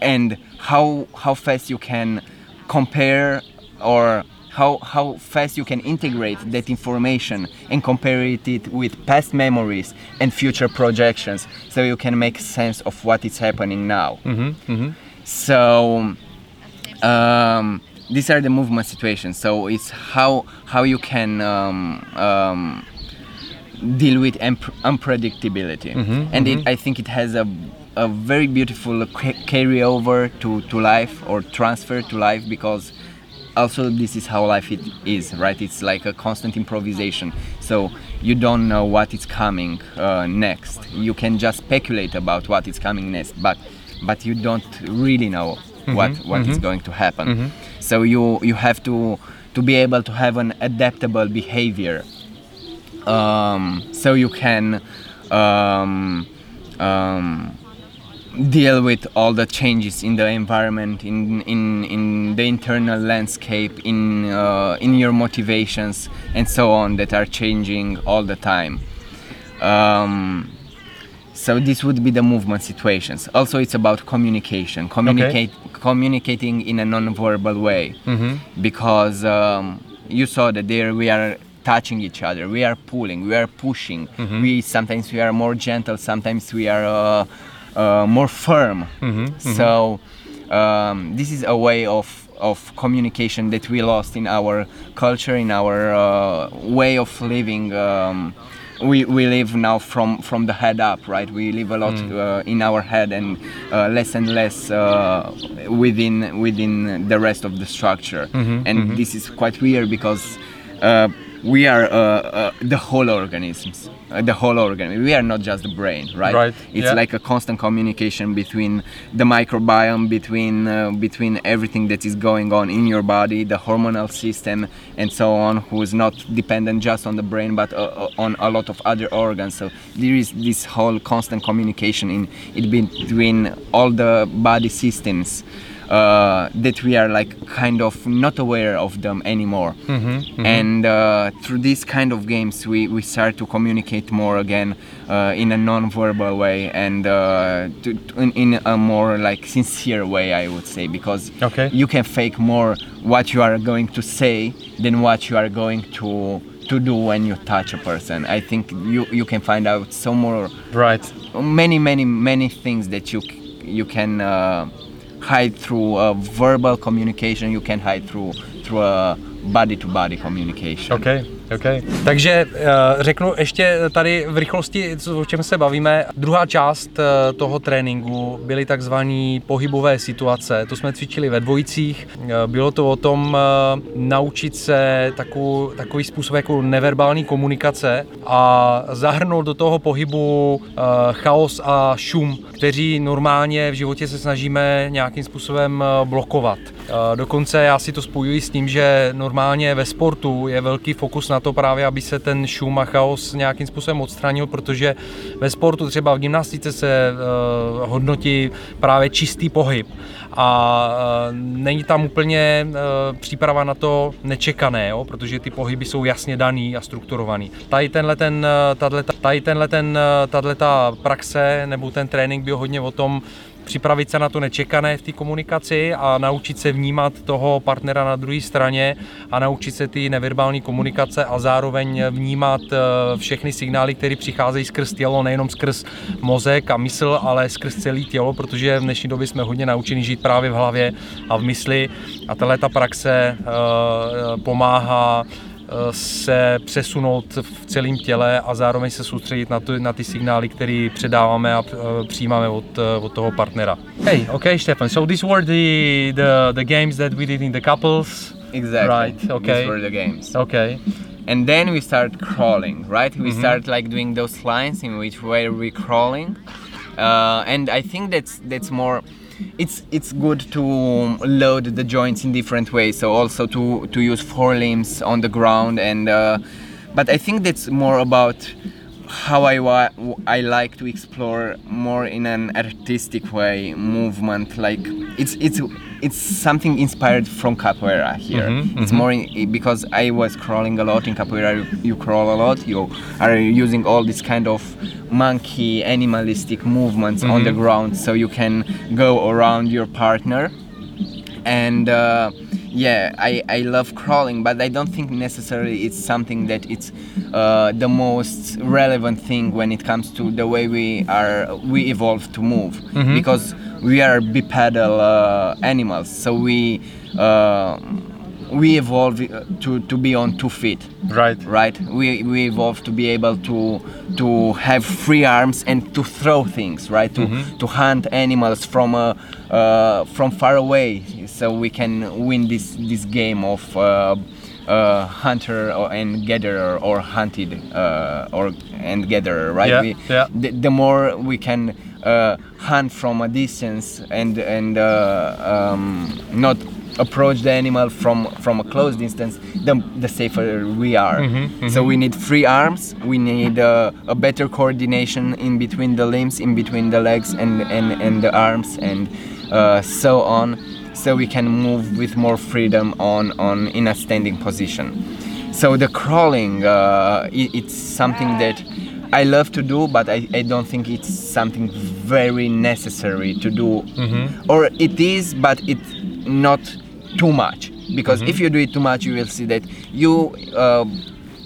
and how how fast you can compare or how how fast you can integrate that information and compare it, it with past memories and future projections, so you can make sense of what is happening now. So um, these are the movement situations. So it's how how you can um, um, deal with unpre- unpredictability, and It, I think it has a a very beautiful carryover to, to life or transfer to life because also this is how life it is right? It's like a constant improvisation. So you don't know what is coming uh, next. You can just speculate about what is coming next but but you don't really know what what is going to happen. So you you have to to be able to have an adaptable behavior. Um, so you can um, um, deal with all the changes in the environment, in in, in the internal landscape, in uh, in your motivations and so on that are changing all the time. Um, so this would be the movement situations. Also, it's about communication, communicate, communicating in a non-verbal way, because um, you saw that there we are touching each other, we are pulling, we are pushing. We sometimes we are more gentle, sometimes we are uh, uh, more firm. So um, this is a way of of communication that we lost in our culture, in our uh, way of living. Um, we, we live now from, from the head up, right? We live a lot uh, in our head and uh, less and less uh, within within the rest of the structure. and this is quite weird because uh, we are uh, uh, the whole organisms, uh, the whole organism. We are not just the brain, right? Right, It's yeah. like a constant communication between the microbiome, between uh, between everything that is going on in your body, the hormonal system, and so on, who is not dependent just on the brain, but uh, uh, on a lot of other organs. So there is this whole constant communication in it between all the body systems. Uh, that we are like kind of not aware of them anymore and uh, through these kind of games we, we start to communicate more again uh, in a non-verbal way and uh, to, to- in, in a more like sincere way i would say because Okay. you can fake more what you are going to say than what you are going to to do when you touch a person i think you, you can find out so more Right. many many many things that you you can uh, hide through uh, verbal communication. You can hide through through a body to body communication. OK, OK. Takže uh, řeknu ještě tady v rychlosti, o čem se bavíme. Druhá část uh, toho tréninku byly takzvané pohybové situace. To jsme cvičili ve dvojicích. Uh, bylo to o tom naučit se takovou, takový způsob jako neverbální komunikace a zahrnout do toho pohybu chaos a šum, kteří normálně v životě se snažíme nějakým způsobem blokovat. Dokonce já si to spojuji s tím, že normálně ve sportu je velký fokus na to právě, aby se ten šum a chaos nějakým způsobem odstranil, protože ve sportu třeba v gymnastice se uh, hodnotí právě čistý pohyb a uh, není tam úplně uh, příprava na to nečekané, jo? protože ty pohyby jsou jasně daný a strukturovaný. Tady tenhle ten, tato, tady tenhle ten, tato praxe nebo ten trénink byl hodně o tom, připravit se na to nečekané v té komunikaci a naučit se vnímat toho partnera na druhé straně a naučit se ty neverbální komunikace a zároveň vnímat eh, všechny signály, které přicházejí skrz tělo, nejenom skrz mozek a mysl, ale skrz celé tělo, protože v dnešní době jsme hodně naučeni žít právě v hlavě a v mysli. A tahle ta praxe eh, pomáhá se přesunout v celém těle a zároveň se soustředit na, to, na ty signály, které předáváme a eh, přijímáme od, eh, od toho partnera. Hey, okay, Stefan. So these were the, the the games that we did in the couples. Exactly. Right. Okay. These were the games. Okay. And then we start crawling, right? We Mhm. start like doing those lines in which way we crawling, uh, and I think that's that's more. It's it's good to load the joints in different ways. So also to to use forelimbs on the ground, and uh, but I think that's more about how I wa- I like to explore more in an artistic way movement. Like it's it's it's something inspired from capoeira here. Mhm, It's mhm. more in, because I was crawling a lot in capoeira. You, you crawl a lot. You are using all this kind of monkey animalistic movements on the Mhm. ground, so you can go around your partner and uh, yeah I, I love crawling but i don't think necessarily it's something that it's uh, the most relevant thing when it comes to the way we are we evolve to move Mhm. because we are bipedal uh, animals so we uh, we evolve uh, to, to be on two feet. Right. right? We, we evolved to be able to to have free arms and to throw things right? To to hunt animals from uh, uh, from far away so we can win this this game of uh, uh, hunter and gatherer or hunted uh, or and gatherer right? Yeah, we, yeah. the, the more we can hunt from a distance and and uh, um, not approach the animal from from a close distance the, the safer we are. Mhm, so we need free arms we need uh, a better coordination in between the limbs in between the legs and and, and the arms and uh, so on so we can move with more freedom on on in a standing position. So the crawling uh, i it's something that I love to do, but I, I don't think it's something very necessary to do. Or it is, but it's not too much. Because if you do it too much, you will see that you, uh,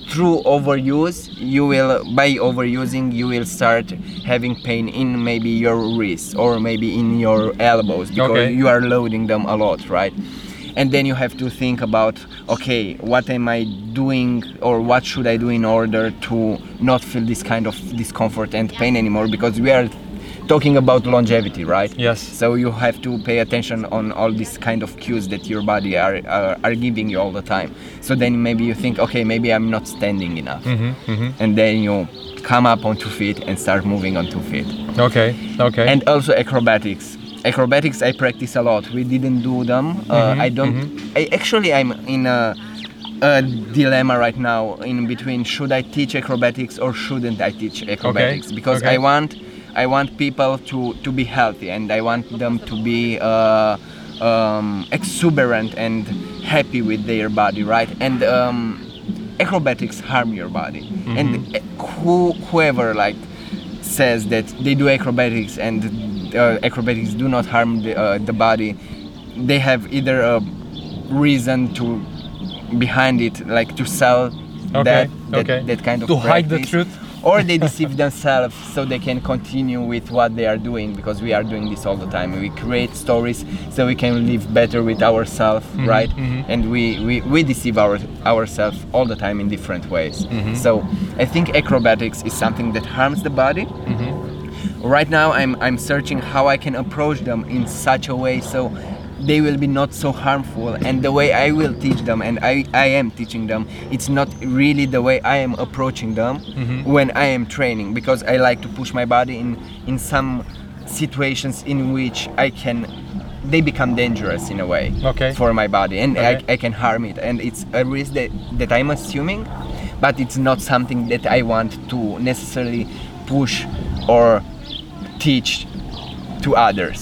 through overuse, you will, by overusing, you will start having pain in maybe your wrists or maybe in your elbows because Okay. you are loading them a lot, right? And then you have to think about okay what am i doing or what should i do in order to not feel this kind of discomfort and pain anymore? Because we are talking about longevity right? Yes. so you have to pay attention on all these kind of cues that your body are, are, are giving you all the time. So then maybe you think okay maybe i'm not standing enough. Mm-hmm, mm-hmm. And then you come up on two feet and start moving on two feet. Okay. Okay. and also acrobatics acrobatics i practice a lot. We didn't do them. Uh, i don't i actually i'm in a, a dilemma right now in between should i teach acrobatics or shouldn't i teach acrobatics? Because okay. i want i want people to to be healthy and i want them to be uh, um, exuberant and happy with their body right? And um, acrobatics harm your body. And uh, who whoever like says that they do acrobatics and uh, acrobatics do not harm the, uh, the body they have either a reason to behind it like to sell Okay, that, that, okay. that kind of To hide the truth. or they deceive themselves so they can continue with what they are doing because we are doing this all the time we create stories so we can live better with ourselves Mm-hmm, right and we, we, we deceive our, ourselves all the time in different ways Mm-hmm. so i think acrobatics is something that harms the body Mm-hmm. Right now I'm, I'm searching how i can approach them in such a way so they will be not so harmful and the way i will teach them and i, I am teaching them it's not really the way i am approaching them mm-hmm. when i am training because i like to push my body in in some situations in which i can they become dangerous in a way Okay. for my body and Okay. I, I can harm it and it's a risk that, that i'm assuming but it's not something that I want to necessarily push or teach to others.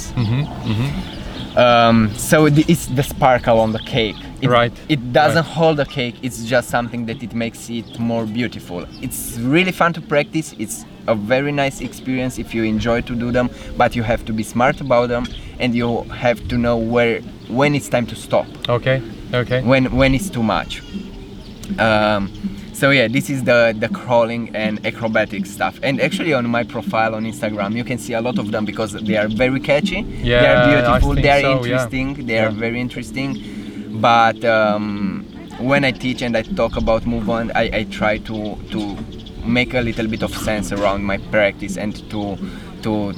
Um, so the, it's the sparkle on the cake. It, Right. It doesn't Right. hold the cake. It's just something that it makes it more beautiful. It's really fun to practice. It's a very nice experience if you enjoy to do them, but you have to be smart about them and you have to know where when it's time to stop Okay, okay. when when it's too much. Um, so yeah, this is the the crawling and acrobatic stuff. And actually, on my profile on Instagram, you can see a lot of them because they are very catchy. yeah, they are beautiful. They are so, yeah. interesting. They are Yeah. very interesting. But um, when I teach and I talk about movement, I, I try to to make a little bit of sense around my practice and to to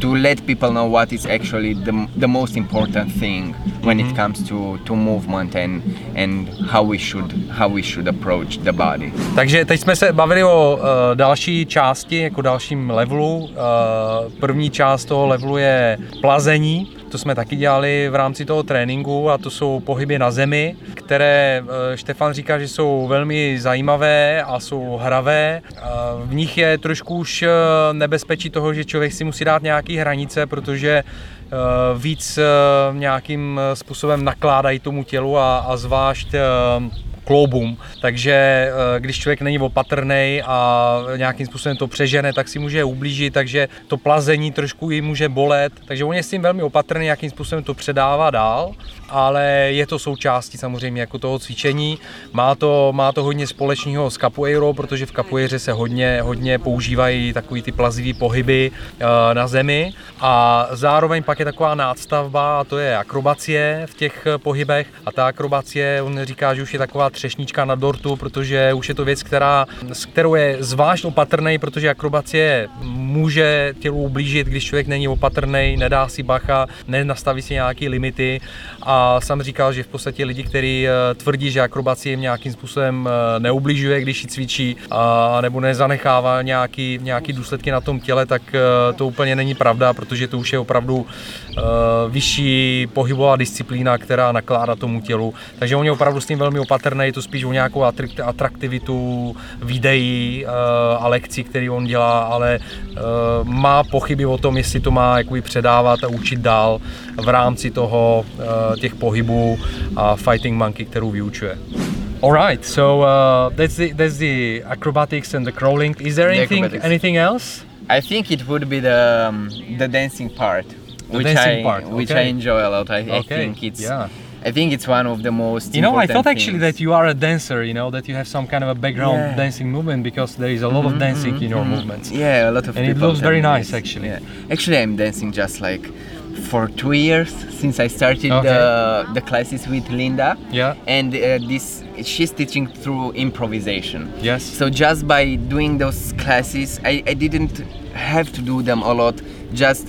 to let people know what is actually the, the most important thing when Mm-hmm. it comes to, to movement and and how we should how we should approach the body. Takže teď jsme se bavili o uh, další části, jako dalším levelu. Uh, první část toho levelu je plazení, to jsme taky dělali v rámci toho tréninku a to jsou pohyby na zemi, které uh, Štefan říká, že jsou velmi zajímavé a jsou hravé. Uh, v nich je trošku už uh, nebezpečí toho, že člověk si musí dát nějaké hranice, protože víc nějakým způsobem nakládají tomu tělu a, a zvlášť kloubům. Takže eh, když člověk není opatrný a nějakým způsobem to přežene, tak si může ublížit, takže to plazení trošku i může bolet. Takže on je s tím velmi opatrný, jakým způsobem to předává dál, ale je to součástí samozřejmě jako toho cvičení. Má to, má to hodně společného s capoeirou, protože v capoeiře se hodně, hodně používají takový ty plazivý pohyby eh, na zemi a zároveň pak je taková nástavba a to je akrobacie v těch pohybech a ta akrobacie, on říká, že už je taková třešnička na dortu, protože už je to věc, která, s kterou je zvlášť opatrný, protože akrobacie může tělu ublížit, když člověk není opatrný, nedá si bacha, nenastaví si nějaké limity. A sam říkal, že v podstatě lidi, kteří eh, tvrdí, že akrobacie jim nějakým způsobem eh, neubližuje, když ji cvičí, a, nebo nezanechává nějaký, nějaký důsledky na tom těle, tak eh, to úplně není pravda, protože to už je opravdu vyšší pohybová disciplína, která nakládá tomu tělu. Takže on je opravdu s tím velmi opatrný, je to spíš o nějakou atrak- atraktivitu videí eh, a lekcí, který on dělá, ale eh, má pochyby o tom, jestli to má jakoby předávat a učit dál v rámci toho eh, těch pohybů a Fighting Monkey, kterou vyučuje. Alright, so uh, that's the that's the acrobatics and the crawling. Is there The anything anything else? I think it would be the um, the dancing part, which dancing I part, which okay. I enjoy a lot. I, I think it's yeah. I think it's one of the most You know, I thought actually things. that you are a dancer. You know that you have some kind of a background Yeah. dancing movement because there is a lot of dancing in your movements. Yeah, a lot of And it looks very nice, actually. Yeah. Actually, I'm dancing just like for two years since I started Okay. the, the classes with Linda. Yeah. And uh, this she's teaching through improvisation. Yes. So just by doing those classes, I, I didn't have to do them a lot. Just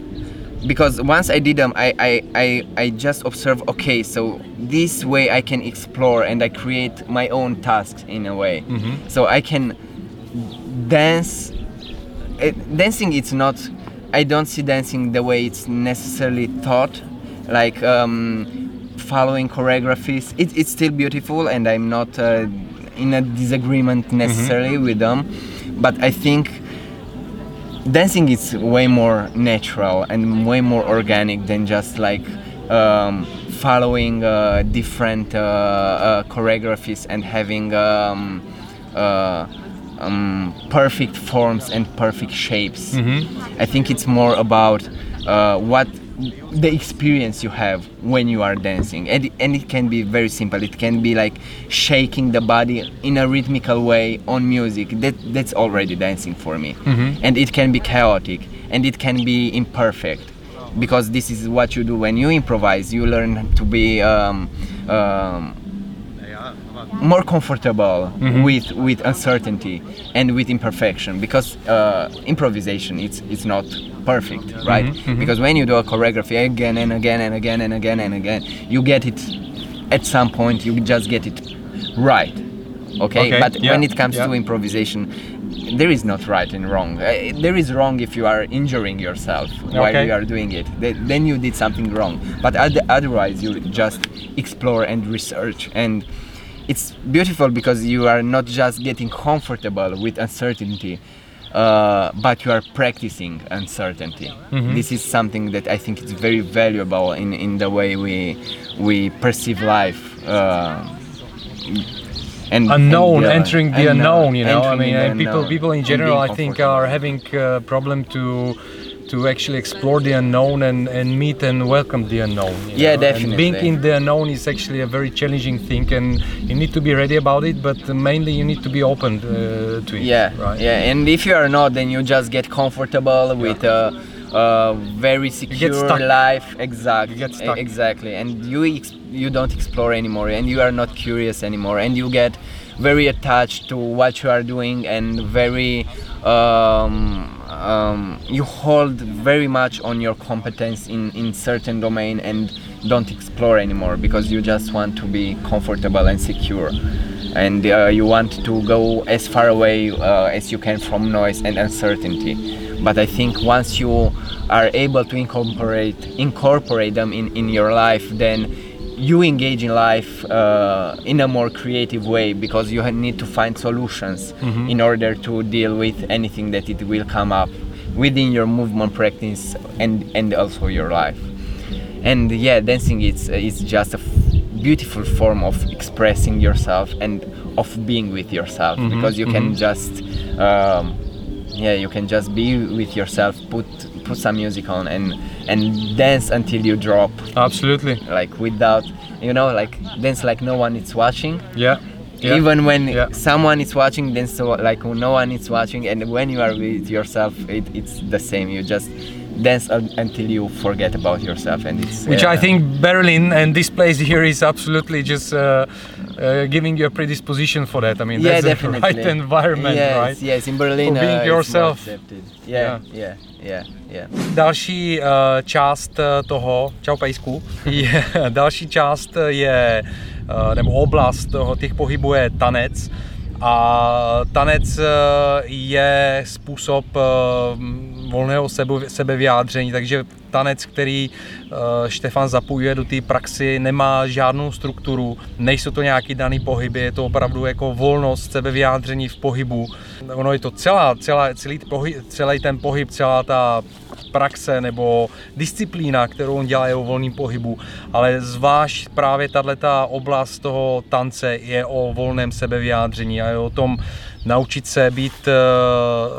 because once I did them, I, I, I, I just observe. Okay, so this way I can explore and I create my own tasks in a way. So I can dance uh, dancing it's not i don't see dancing the way it's necessarily taught like um, following choreographies it, it's still beautiful and i'm not uh, in a disagreement necessarily with them but i think dancing is way more natural and way more organic than just like um, following uh, different uh, uh, choreographies and having um, uh, um, perfect forms and perfect shapes. I think it's more about uh, what the experience you have when you are dancing. And, and it can be very simple. It can be like shaking the body in a rhythmical way on music. That that's already dancing for me. And it can be chaotic. And it can be imperfect. Because this is what you do when you improvise. You learn to be um, um, more comfortable with with uncertainty and with imperfection because uh, improvisation it's it's not perfect right? Because when you do a choreography again and again and again and again and again you get it at some point you just get it right okay, Okay, but yeah, when it comes yeah. to improvisation there is not right and wrong. Uh, there is wrong if you are injuring yourself while Okay. you are doing it. Th- then you did something wrong. But oth- otherwise you just explore and research and it's beautiful because you are not just getting comfortable with uncertainty uh, but you are practicing uncertainty. This is something that I think is very valuable in, in the way we we perceive life. Uh, and unknown, and, uh, entering the unknown. You know, I mean, and people, unknown people in general, I think, are having a problem to to actually explore the unknown and, and meet and welcome the unknown. Yeah, know. And being in the unknown is actually a very challenging thing, and you need to be ready about it. But mainly, you need to be open uh, to it. yeah right. yeah and if you are not then you just get comfortable with a, a very secure life exactly You get stuck. exactly and you ex- you don't explore anymore and you are not curious anymore and you get very attached to what you are doing and very um, um, you hold very much on your competence in, in certain domain and don't explore anymore because you just want to be comfortable and secure. And uh, you want to go as far away uh, as you can from noise and uncertainty. But i think once you are able to incorporate incorporate them in, in your life then you engage in life uh, in a more creative way because you need to find solutions in order to deal with anything that it will come up within your movement practice and and also your life. And yeah dancing is is just a f- beautiful form of expressing yourself and of being with yourself because you can just um, yeah you can just be with yourself put put some music on and and dance until you drop Absolutely. like without you know like dance like no one is watching Yeah. yeah. even when Yeah. someone is watching then so like no one is watching and when you are with yourself it, it's the same you just dance un- until you forget about yourself and it's which uh, I think Berlin and this place here is absolutely just uh, uh, giving you a predisposition for that. I mean, yeah that's definitely the right environment, yes, right? yes in Berlin For being uh, yourself. accepted. yeah yeah yeah yeah Další uh, část uh, toho, čau pejsku, je, další část je, uh, nebo oblast toho, těch pohybů je tanec. A tanec je způsob volného sebe, sebevyjádření, takže tanec, který uh, Štefan zapojuje do té praxi, nemá žádnou strukturu, nejsou to nějaký daný pohyby, je to opravdu jako volnost sebevyjádření v pohybu. Ono je to celá, celá, celý, pohyb, celý ten pohyb, celá ta praxe nebo disciplína, kterou on dělá, je o volném pohybu, ale zvlášť právě tato oblast toho tance je o volném sebevyjádření a je o tom naučit se být eh,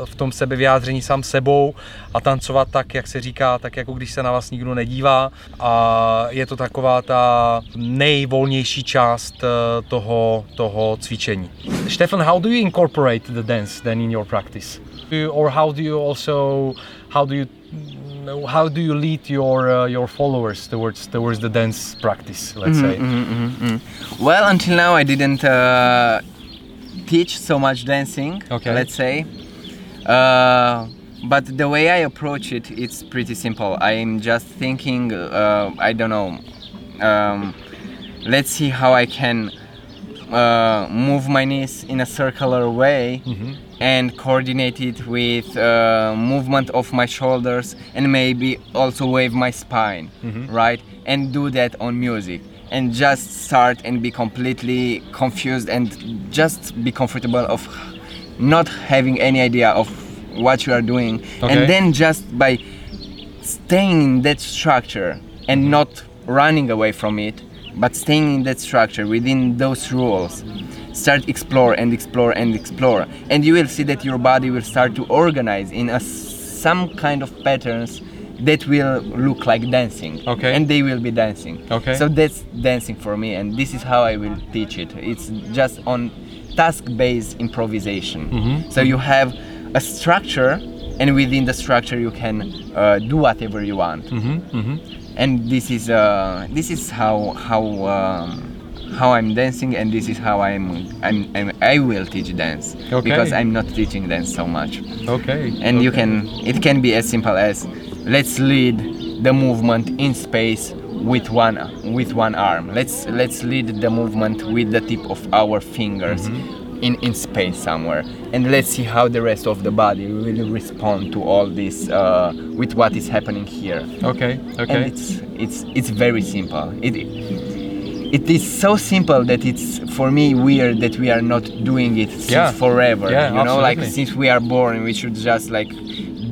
v tom sebevyjádření sám sebou a tancovat tak, jak se říká, tak jako když se na vás nikdo nedívá a je to taková ta nejvolnější část eh, toho, toho cvičení. Stefan, how do you incorporate the dance then in your practice? Or how do you also, how do you how do you lead your uh, your followers towards towards the dance practice let's say Well, until now I didn't uh, teach so much dancing. Okay. Let's say, uh, but the way I approach it, it's pretty simple. I'm just thinking. Uh, I don't know. Um, let's see how I can uh, move my knees in a circular way and coordinate it with uh, movement of my shoulders and maybe also wave my spine right and do that on music and just start and be completely confused and just be comfortable of not having any idea of what you are doing Okay. and then just by staying in that structure and not running away from it but staying in that structure within those rules start explore and explore and explore and you will see that your body will start to organize in a some kind of patterns that will look like dancing. Okay. and they will be dancing. Okay. so that's dancing for me and this is how i will teach it. It's just on task based improvisation. Mm-hmm. so you have a structure and within the structure you can uh, do whatever you want. Mm-hmm, and this is uh, this is how how um, how I'm dancing and this is how I'm, I'm, I'm I will teach dance. Okay. because I'm not teaching dance so much. Okay. And you can it can be as simple as let's lead the movement in space with one with one arm. Let's let's lead the movement with the tip of our fingers in in space somewhere. And let's see how the rest of the body will respond to all this uh, with what is happening here. Okay and okay. it's it's it's very simple. It it is so simple that it's for me weird that we are not doing it since Yeah. forever. Yeah, you know, like since we are born, we should just like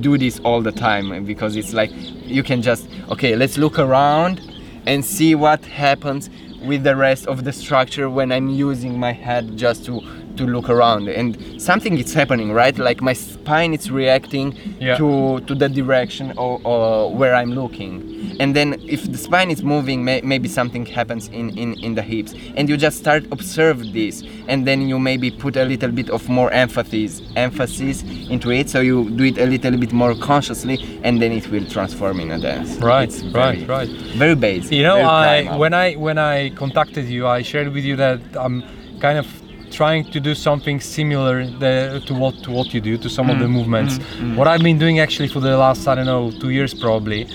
do this all the time because it's like you can just okay, let's look around and see what happens with the rest of the structure when I'm using my head just to to look around and something is happening right like my spine is reacting Yeah. to to the direction or, or where I'm looking and then if the spine is moving may, maybe something happens in, in in the hips and you just start observe this and then you maybe put a little bit of more emphasis emphasis into it so you do it a little bit more consciously and then it will transform in a dance Right, It's right, very- right. very basic You know, I primal. when I when I contacted you, I shared with you that I'm kind of trying to do something similar the, to what to what you do to some of Mm, the movements. What I've been doing actually for the last I don't know two years probably.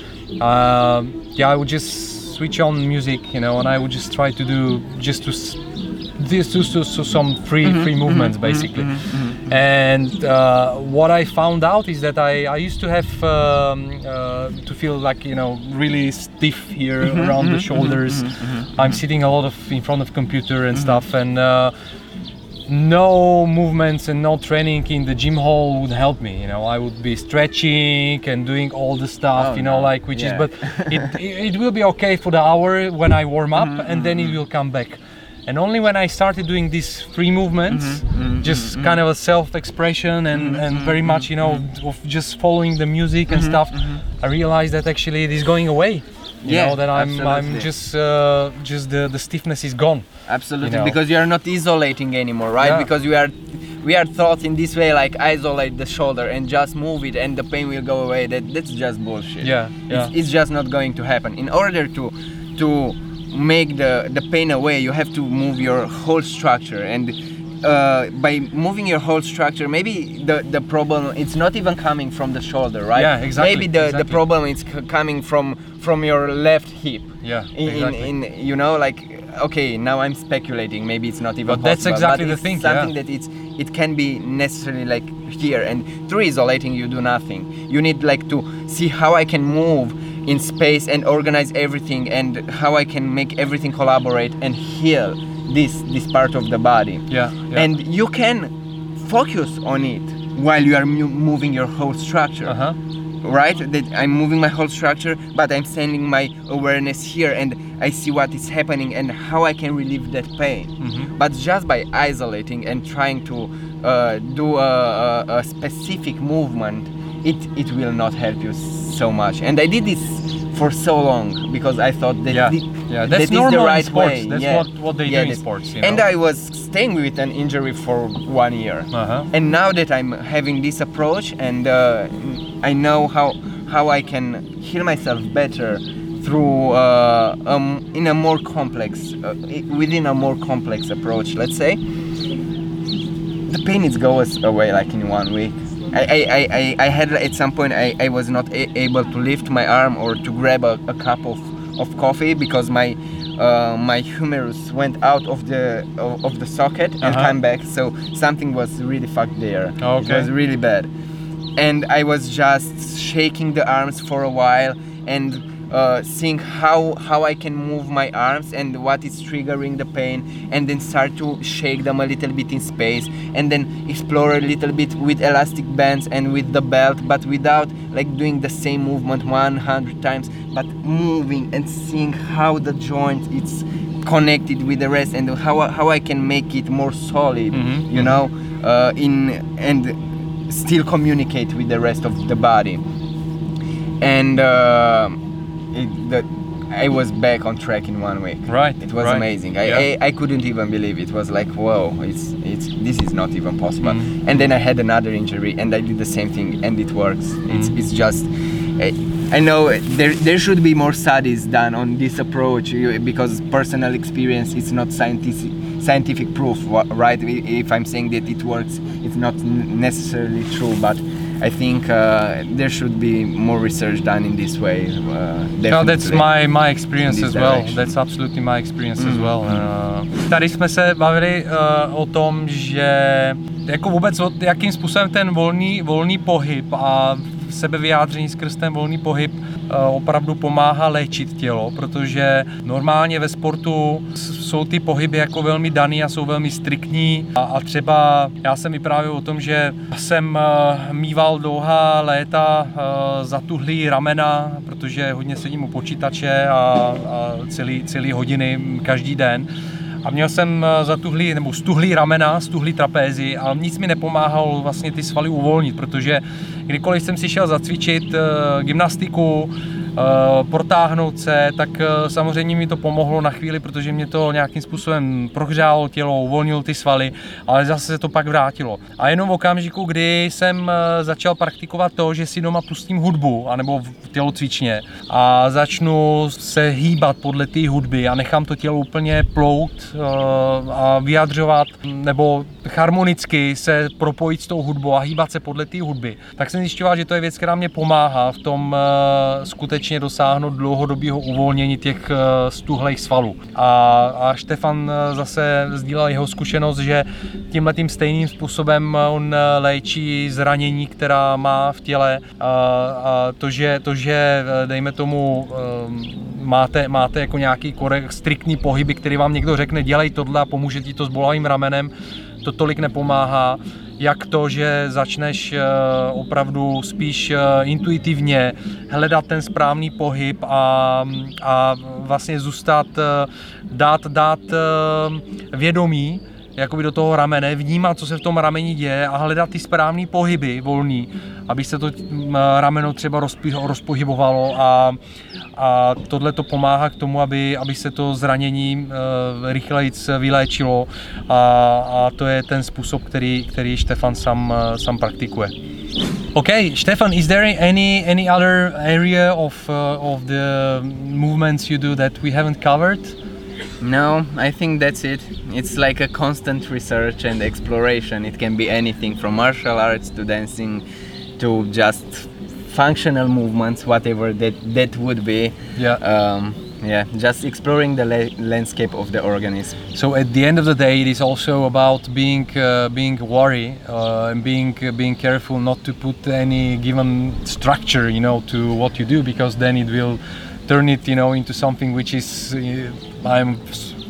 Um, yeah, I would just switch on music, you know, and I would just try to do just to s- this to, to, to some free Mm-hmm, free movements basically. And uh, what I found out is that I, I used to have um, uh, to feel like you know really stiff here Mm-hmm, around the shoulders. I'm sitting a lot of in front of computer and stuff, and uh, no movements and no training in the gym hall would help me. You know, I would be stretching and doing all the stuff. Oh, you know, no. like which Yeah. is, but it, it it will be okay for the hour when I warm up, mm-hmm, and then it mm-hmm. will come back. And only when I started doing these free movements, mm-hmm, just kind of a self-expression and, and very much, you know, of just following the music and stuff, I realized that actually it is going away. You Yeah, know that I'm I'm just uh, just the, the stiffness is gone. absolutely you know. because you are not isolating anymore right Yeah. because we are we are taught in this way like isolate the shoulder and just move it and the pain will go away that that's just bullshit Yeah, yeah. It's, it's just not going to happen in order to to make the the pain away you have to move your whole structure and uh, by moving your whole structure maybe the the problem it's not even coming from the shoulder right? Yeah, exactly, maybe the the problem is c- coming from from your left hip. Yeah, in, exactly. in, in you know like okay now i'm speculating maybe it's not even But that's exactly but the it's thing, something yeah. that it's it can be necessarily like here. And through isolating you do nothing. You need like to see how i can move in space and organize everything and how i can make everything collaborate and heal this this part of the body. Yeah, yeah. and you can focus on it while you are moving your whole structure. Uh huh. right? That i'm moving my whole structure but i'm sending my awareness here and i see what is happening and how i can relieve that pain. But just by isolating and trying to uh, do a, a, a specific movement it it will not help you so much. And i did this for so long because i thought that Yeah, thi- yeah, that that's is the normal in right sports. way That's yeah. what- what they do in sports, you and i was staying with an injury for one year Uh huh. and now that I'm having this approach and uh, I know how how I can heal myself better through uh, um, in a more complex uh, within a more complex approach let's say the pain is goes away like in one week I, I, I, I- had at some point I, I was not a- able to lift my arm or to grab a, a cup of, of coffee because my uh, my humerus went out of the of, of the socket and Uh-huh. came back so something was really fucked there it Okay. was really bad and I was just shaking the arms for a while and uh, seeing how how I can move my arms and what is triggering the pain and then start to shake them a little bit in space and then explore a little bit with elastic bands and with the belt but without like doing the same movement 100 times but moving and seeing how the joint is connected with the rest and how, how I can make it more solid Mhm, you know uh, in and still communicate with the rest of the body. And uh, it, the, I was back on track in one week. Right, It was right. amazing. I, Yeah. I, I couldn't even believe it. It was like, whoa, it's it's this is not even possible. Mhm. And then I had another injury, and I did the same thing, and it works. It's Mhm. it's just. I, I know there there should be more studies done on this approach because personal experience is not scientific scientific proof, right? If I'm saying that it works, it's not necessarily true, but. I think uh, there should be more research done in this way. Uh, No, that's my, my experience as well. direction. That's absolutely my experience as Mm. well. Uh, tady jsme se bavili uh, o tom, že jako vůbec jakým způsobem ten volný, volný pohyb a sebevyjádření skrz ten volný pohyb eh, opravdu pomáhá léčit tělo, protože normálně ve sportu jsou ty pohyby jako velmi daný a jsou velmi striktní. A, a třeba já jsem vyprávěl o tom, že jsem eh, mýval dlouhá léta zatuhlý ramena, protože hodně sedím u počítače a, a celý, celý hodiny každý den a měl jsem eh, zatuhlý, nebo stuhlý ramena, stuhlý trapézy, ale nic mi nepomáhalo vlastně ty svaly uvolnit, protože kdykoliv jsem si šel zacvičit uh, gymnastiku, Eh, protáhnout se, tak eh, samozřejmě mi to pomohlo na chvíli, protože mě to nějakým způsobem prohřálo tělo, uvolnilo ty svaly, ale zase se to pak vrátilo. A jenom v okamžiku, kdy jsem eh, začal praktikovat to, že si doma pustím hudbu, anebo v tělocvičně a začnu se hýbat podle té hudby a nechám to tělo úplně plout a vyjadřovat, nebo harmonicky se propojit s tou hudbou a hýbat se podle té hudby, tak jsem zjišťoval, že to je věc, která mě pomáhá v tom skutečně skutečně dosáhnout dlouhodobého uvolnění těch eh, stuhlejch svalů. A, a Štefan eh, zase sdílel jeho zkušenost, že tímhle tím stejným způsobem eh, on léčí zranění, která má v těle. A, a to, že, to, že dejme tomu, máte, máte jako nějaký korek, striktní pohyby, který vám někdo řekne, dělej tohle a pomůže ti to s bolavým ramenem, to tolik nepomáhá jak to, že začneš eh, opravdu spíš eh, intuitivně hledat ten správný pohyb a, a vlastně zůstat, eh, dát, dát vědomí jakoby do toho ramene, vnímat, co se v tom rameni děje a hledat ty správné pohyby volný, aby se to rameno třeba rozpohybovalo a, a tohle to pomáhá k tomu, aby, aby se to zranění uh, rychleji vyléčilo a, a to je ten způsob, který, který Štefan sám, sám praktikuje. Okay, Stefan, is there any any other area of uh, of the movements you do that we haven't covered? No, I think that's it. It's like a constant research and exploration. It can be anything from martial arts to dancing to just functional movements, whatever that that would be. Yeah. Um, yeah, just exploring the la- landscape of the organism. So at the end of the day, it is also about being uh, being wary uh, and being uh, being careful not to put any given structure, you know, to what you do, because then it will turn it, you know, into something which is uh, I'm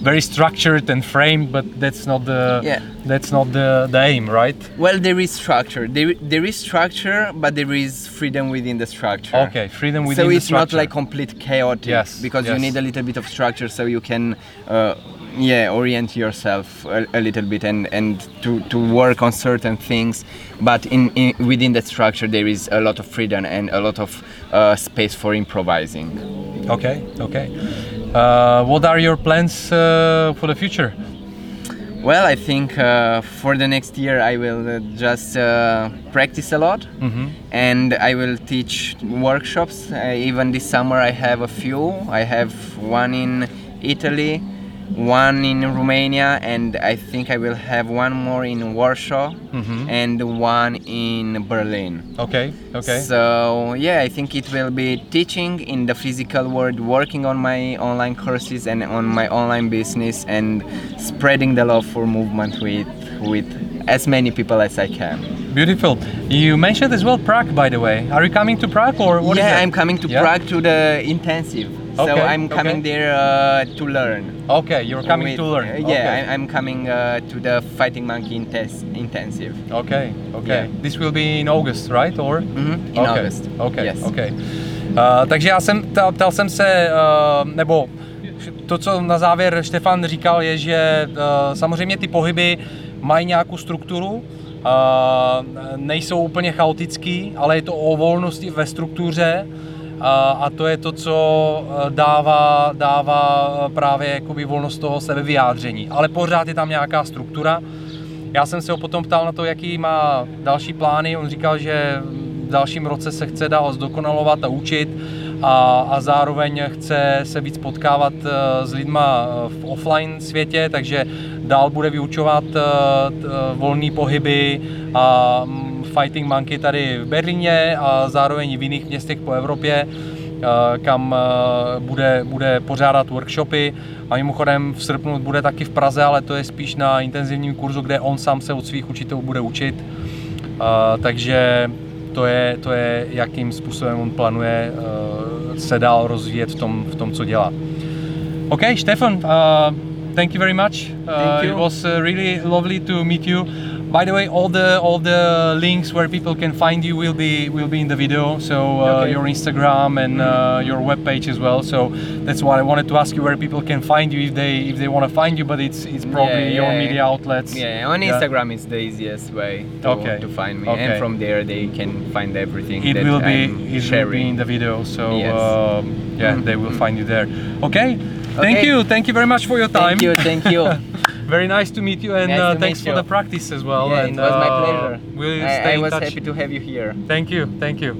very structured and framed, but that's not the yeah. that's not the, the aim, right? Well, there is structure. There, there is structure, but there is freedom within the structure. Okay, freedom within so the structure. So it's not like complete chaotic. Yes, because yes. you need a little bit of structure so you can. Uh, yeah orient yourself a, a, little bit and and to, to work on certain things but in, in within that structure there is a lot of freedom and a lot of uh, space for improvising okay okay uh, what are your plans uh, for the future? Well, I think uh, for the next year I will uh, just uh, practice a lot mm-hmm. and I will teach workshops. Uh, even this summer I have a few. I have one in Italy, one in Romania, and I think I will have one more in Warsaw mm-hmm. and one in Berlin. Okay, okay. So, yeah, I think it will be teaching in the physical world, working on my online courses and on my online business, and spreading the love for movement with, with as many people as I can. Beautiful. You mentioned as well Prague, by the way. Are you coming to Prague or what? Yeah, I'm coming to yeah? Prague to the intensive. Okay, so I'm coming okay. there uh, to learn. Okay, you're coming With, to learn. Uh, yeah, okay. I, am coming uh, to the Fighting Monkey intense, intensive. Okay, okay. Yeah. This will be in August, right? Or? Mm-hmm, in okay. August. Okay, yes. okay. Uh, takže já jsem, ptal jsem se, uh, nebo to, co na závěr Štefan říkal, je, že uh, samozřejmě ty pohyby mají nějakou strukturu, uh, nejsou úplně chaotický, ale je to o volnosti ve struktuře a, a to je to, co eh, dává, dává eh, právě jakoby volnost toho sebevyjádření. Ale pořád je tam nějaká struktura. Já jsem se ho potom ptal na to, jaký má další plány. On říkal, že v dalším roce se chce dál zdokonalovat a učit a, a zároveň chce se víc potkávat eh, s lidma v offline světě, takže dál bude vyučovat volné pohyby a mm, Fighting Monkey tady v Berlíně a zároveň v jiných městech po Evropě, eh, kam eh, bude, bude pořádat workshopy a mimochodem v srpnu bude taky v Praze, ale to je spíš na intenzivním kurzu, kde on sám se od svých učitelů bude učit. Eh, takže to je, to je jakým způsobem on plánuje uh, se dál rozvíjet v tom, v tom, co dělá. OK, Stefan, uh, thank you very much. Uh, Thank you. It was uh, really lovely to meet you. By the way, all the all the links where people can find you will be will be in the video. So uh, Okay. your Instagram and uh, your webpage as well. So that's why I wanted to ask you where people can find you if they if they want to find you. But it's it's probably Yeah, your media outlets. Yeah, on Instagram is the easiest way to, Okay. to find me, Okay. and from there they can find everything It that will be I'm it will be sharing. in the video. So Yes. um, yeah, Mm, they will find you there. Okay. Thank Okay. you. Thank you very much for your time. Thank you, thank you. Very nice to meet you and Nice uh, thanks for you. the practice as well. yeah, and, it was my uh, pleasure. We'll I, stay I in was touch. happy to have you here. Thank you, thank you.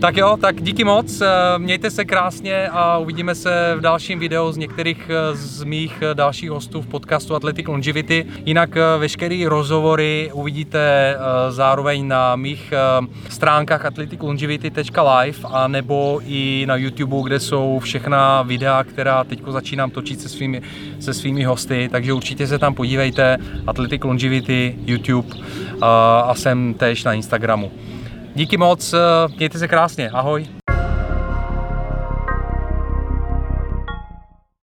Tak jo, tak díky moc, eh, mějte se krásně a uvidíme se v dalším videu z některých eh, z mých eh, dalších hostů v podcastu Athletic Longevity. Jinak veškeré rozhovory uvidíte zároveň na mých stránkách athleticlongevity.live a nebo i na YouTube, kde jsou všechna videa, která teď začínám točit se svými, se svými hosty, takže určitě se tam podívejte, Athletic Longevity, YouTube a jsem též na Instagramu. Díky moc, eh, mějte se krásně, ahoj.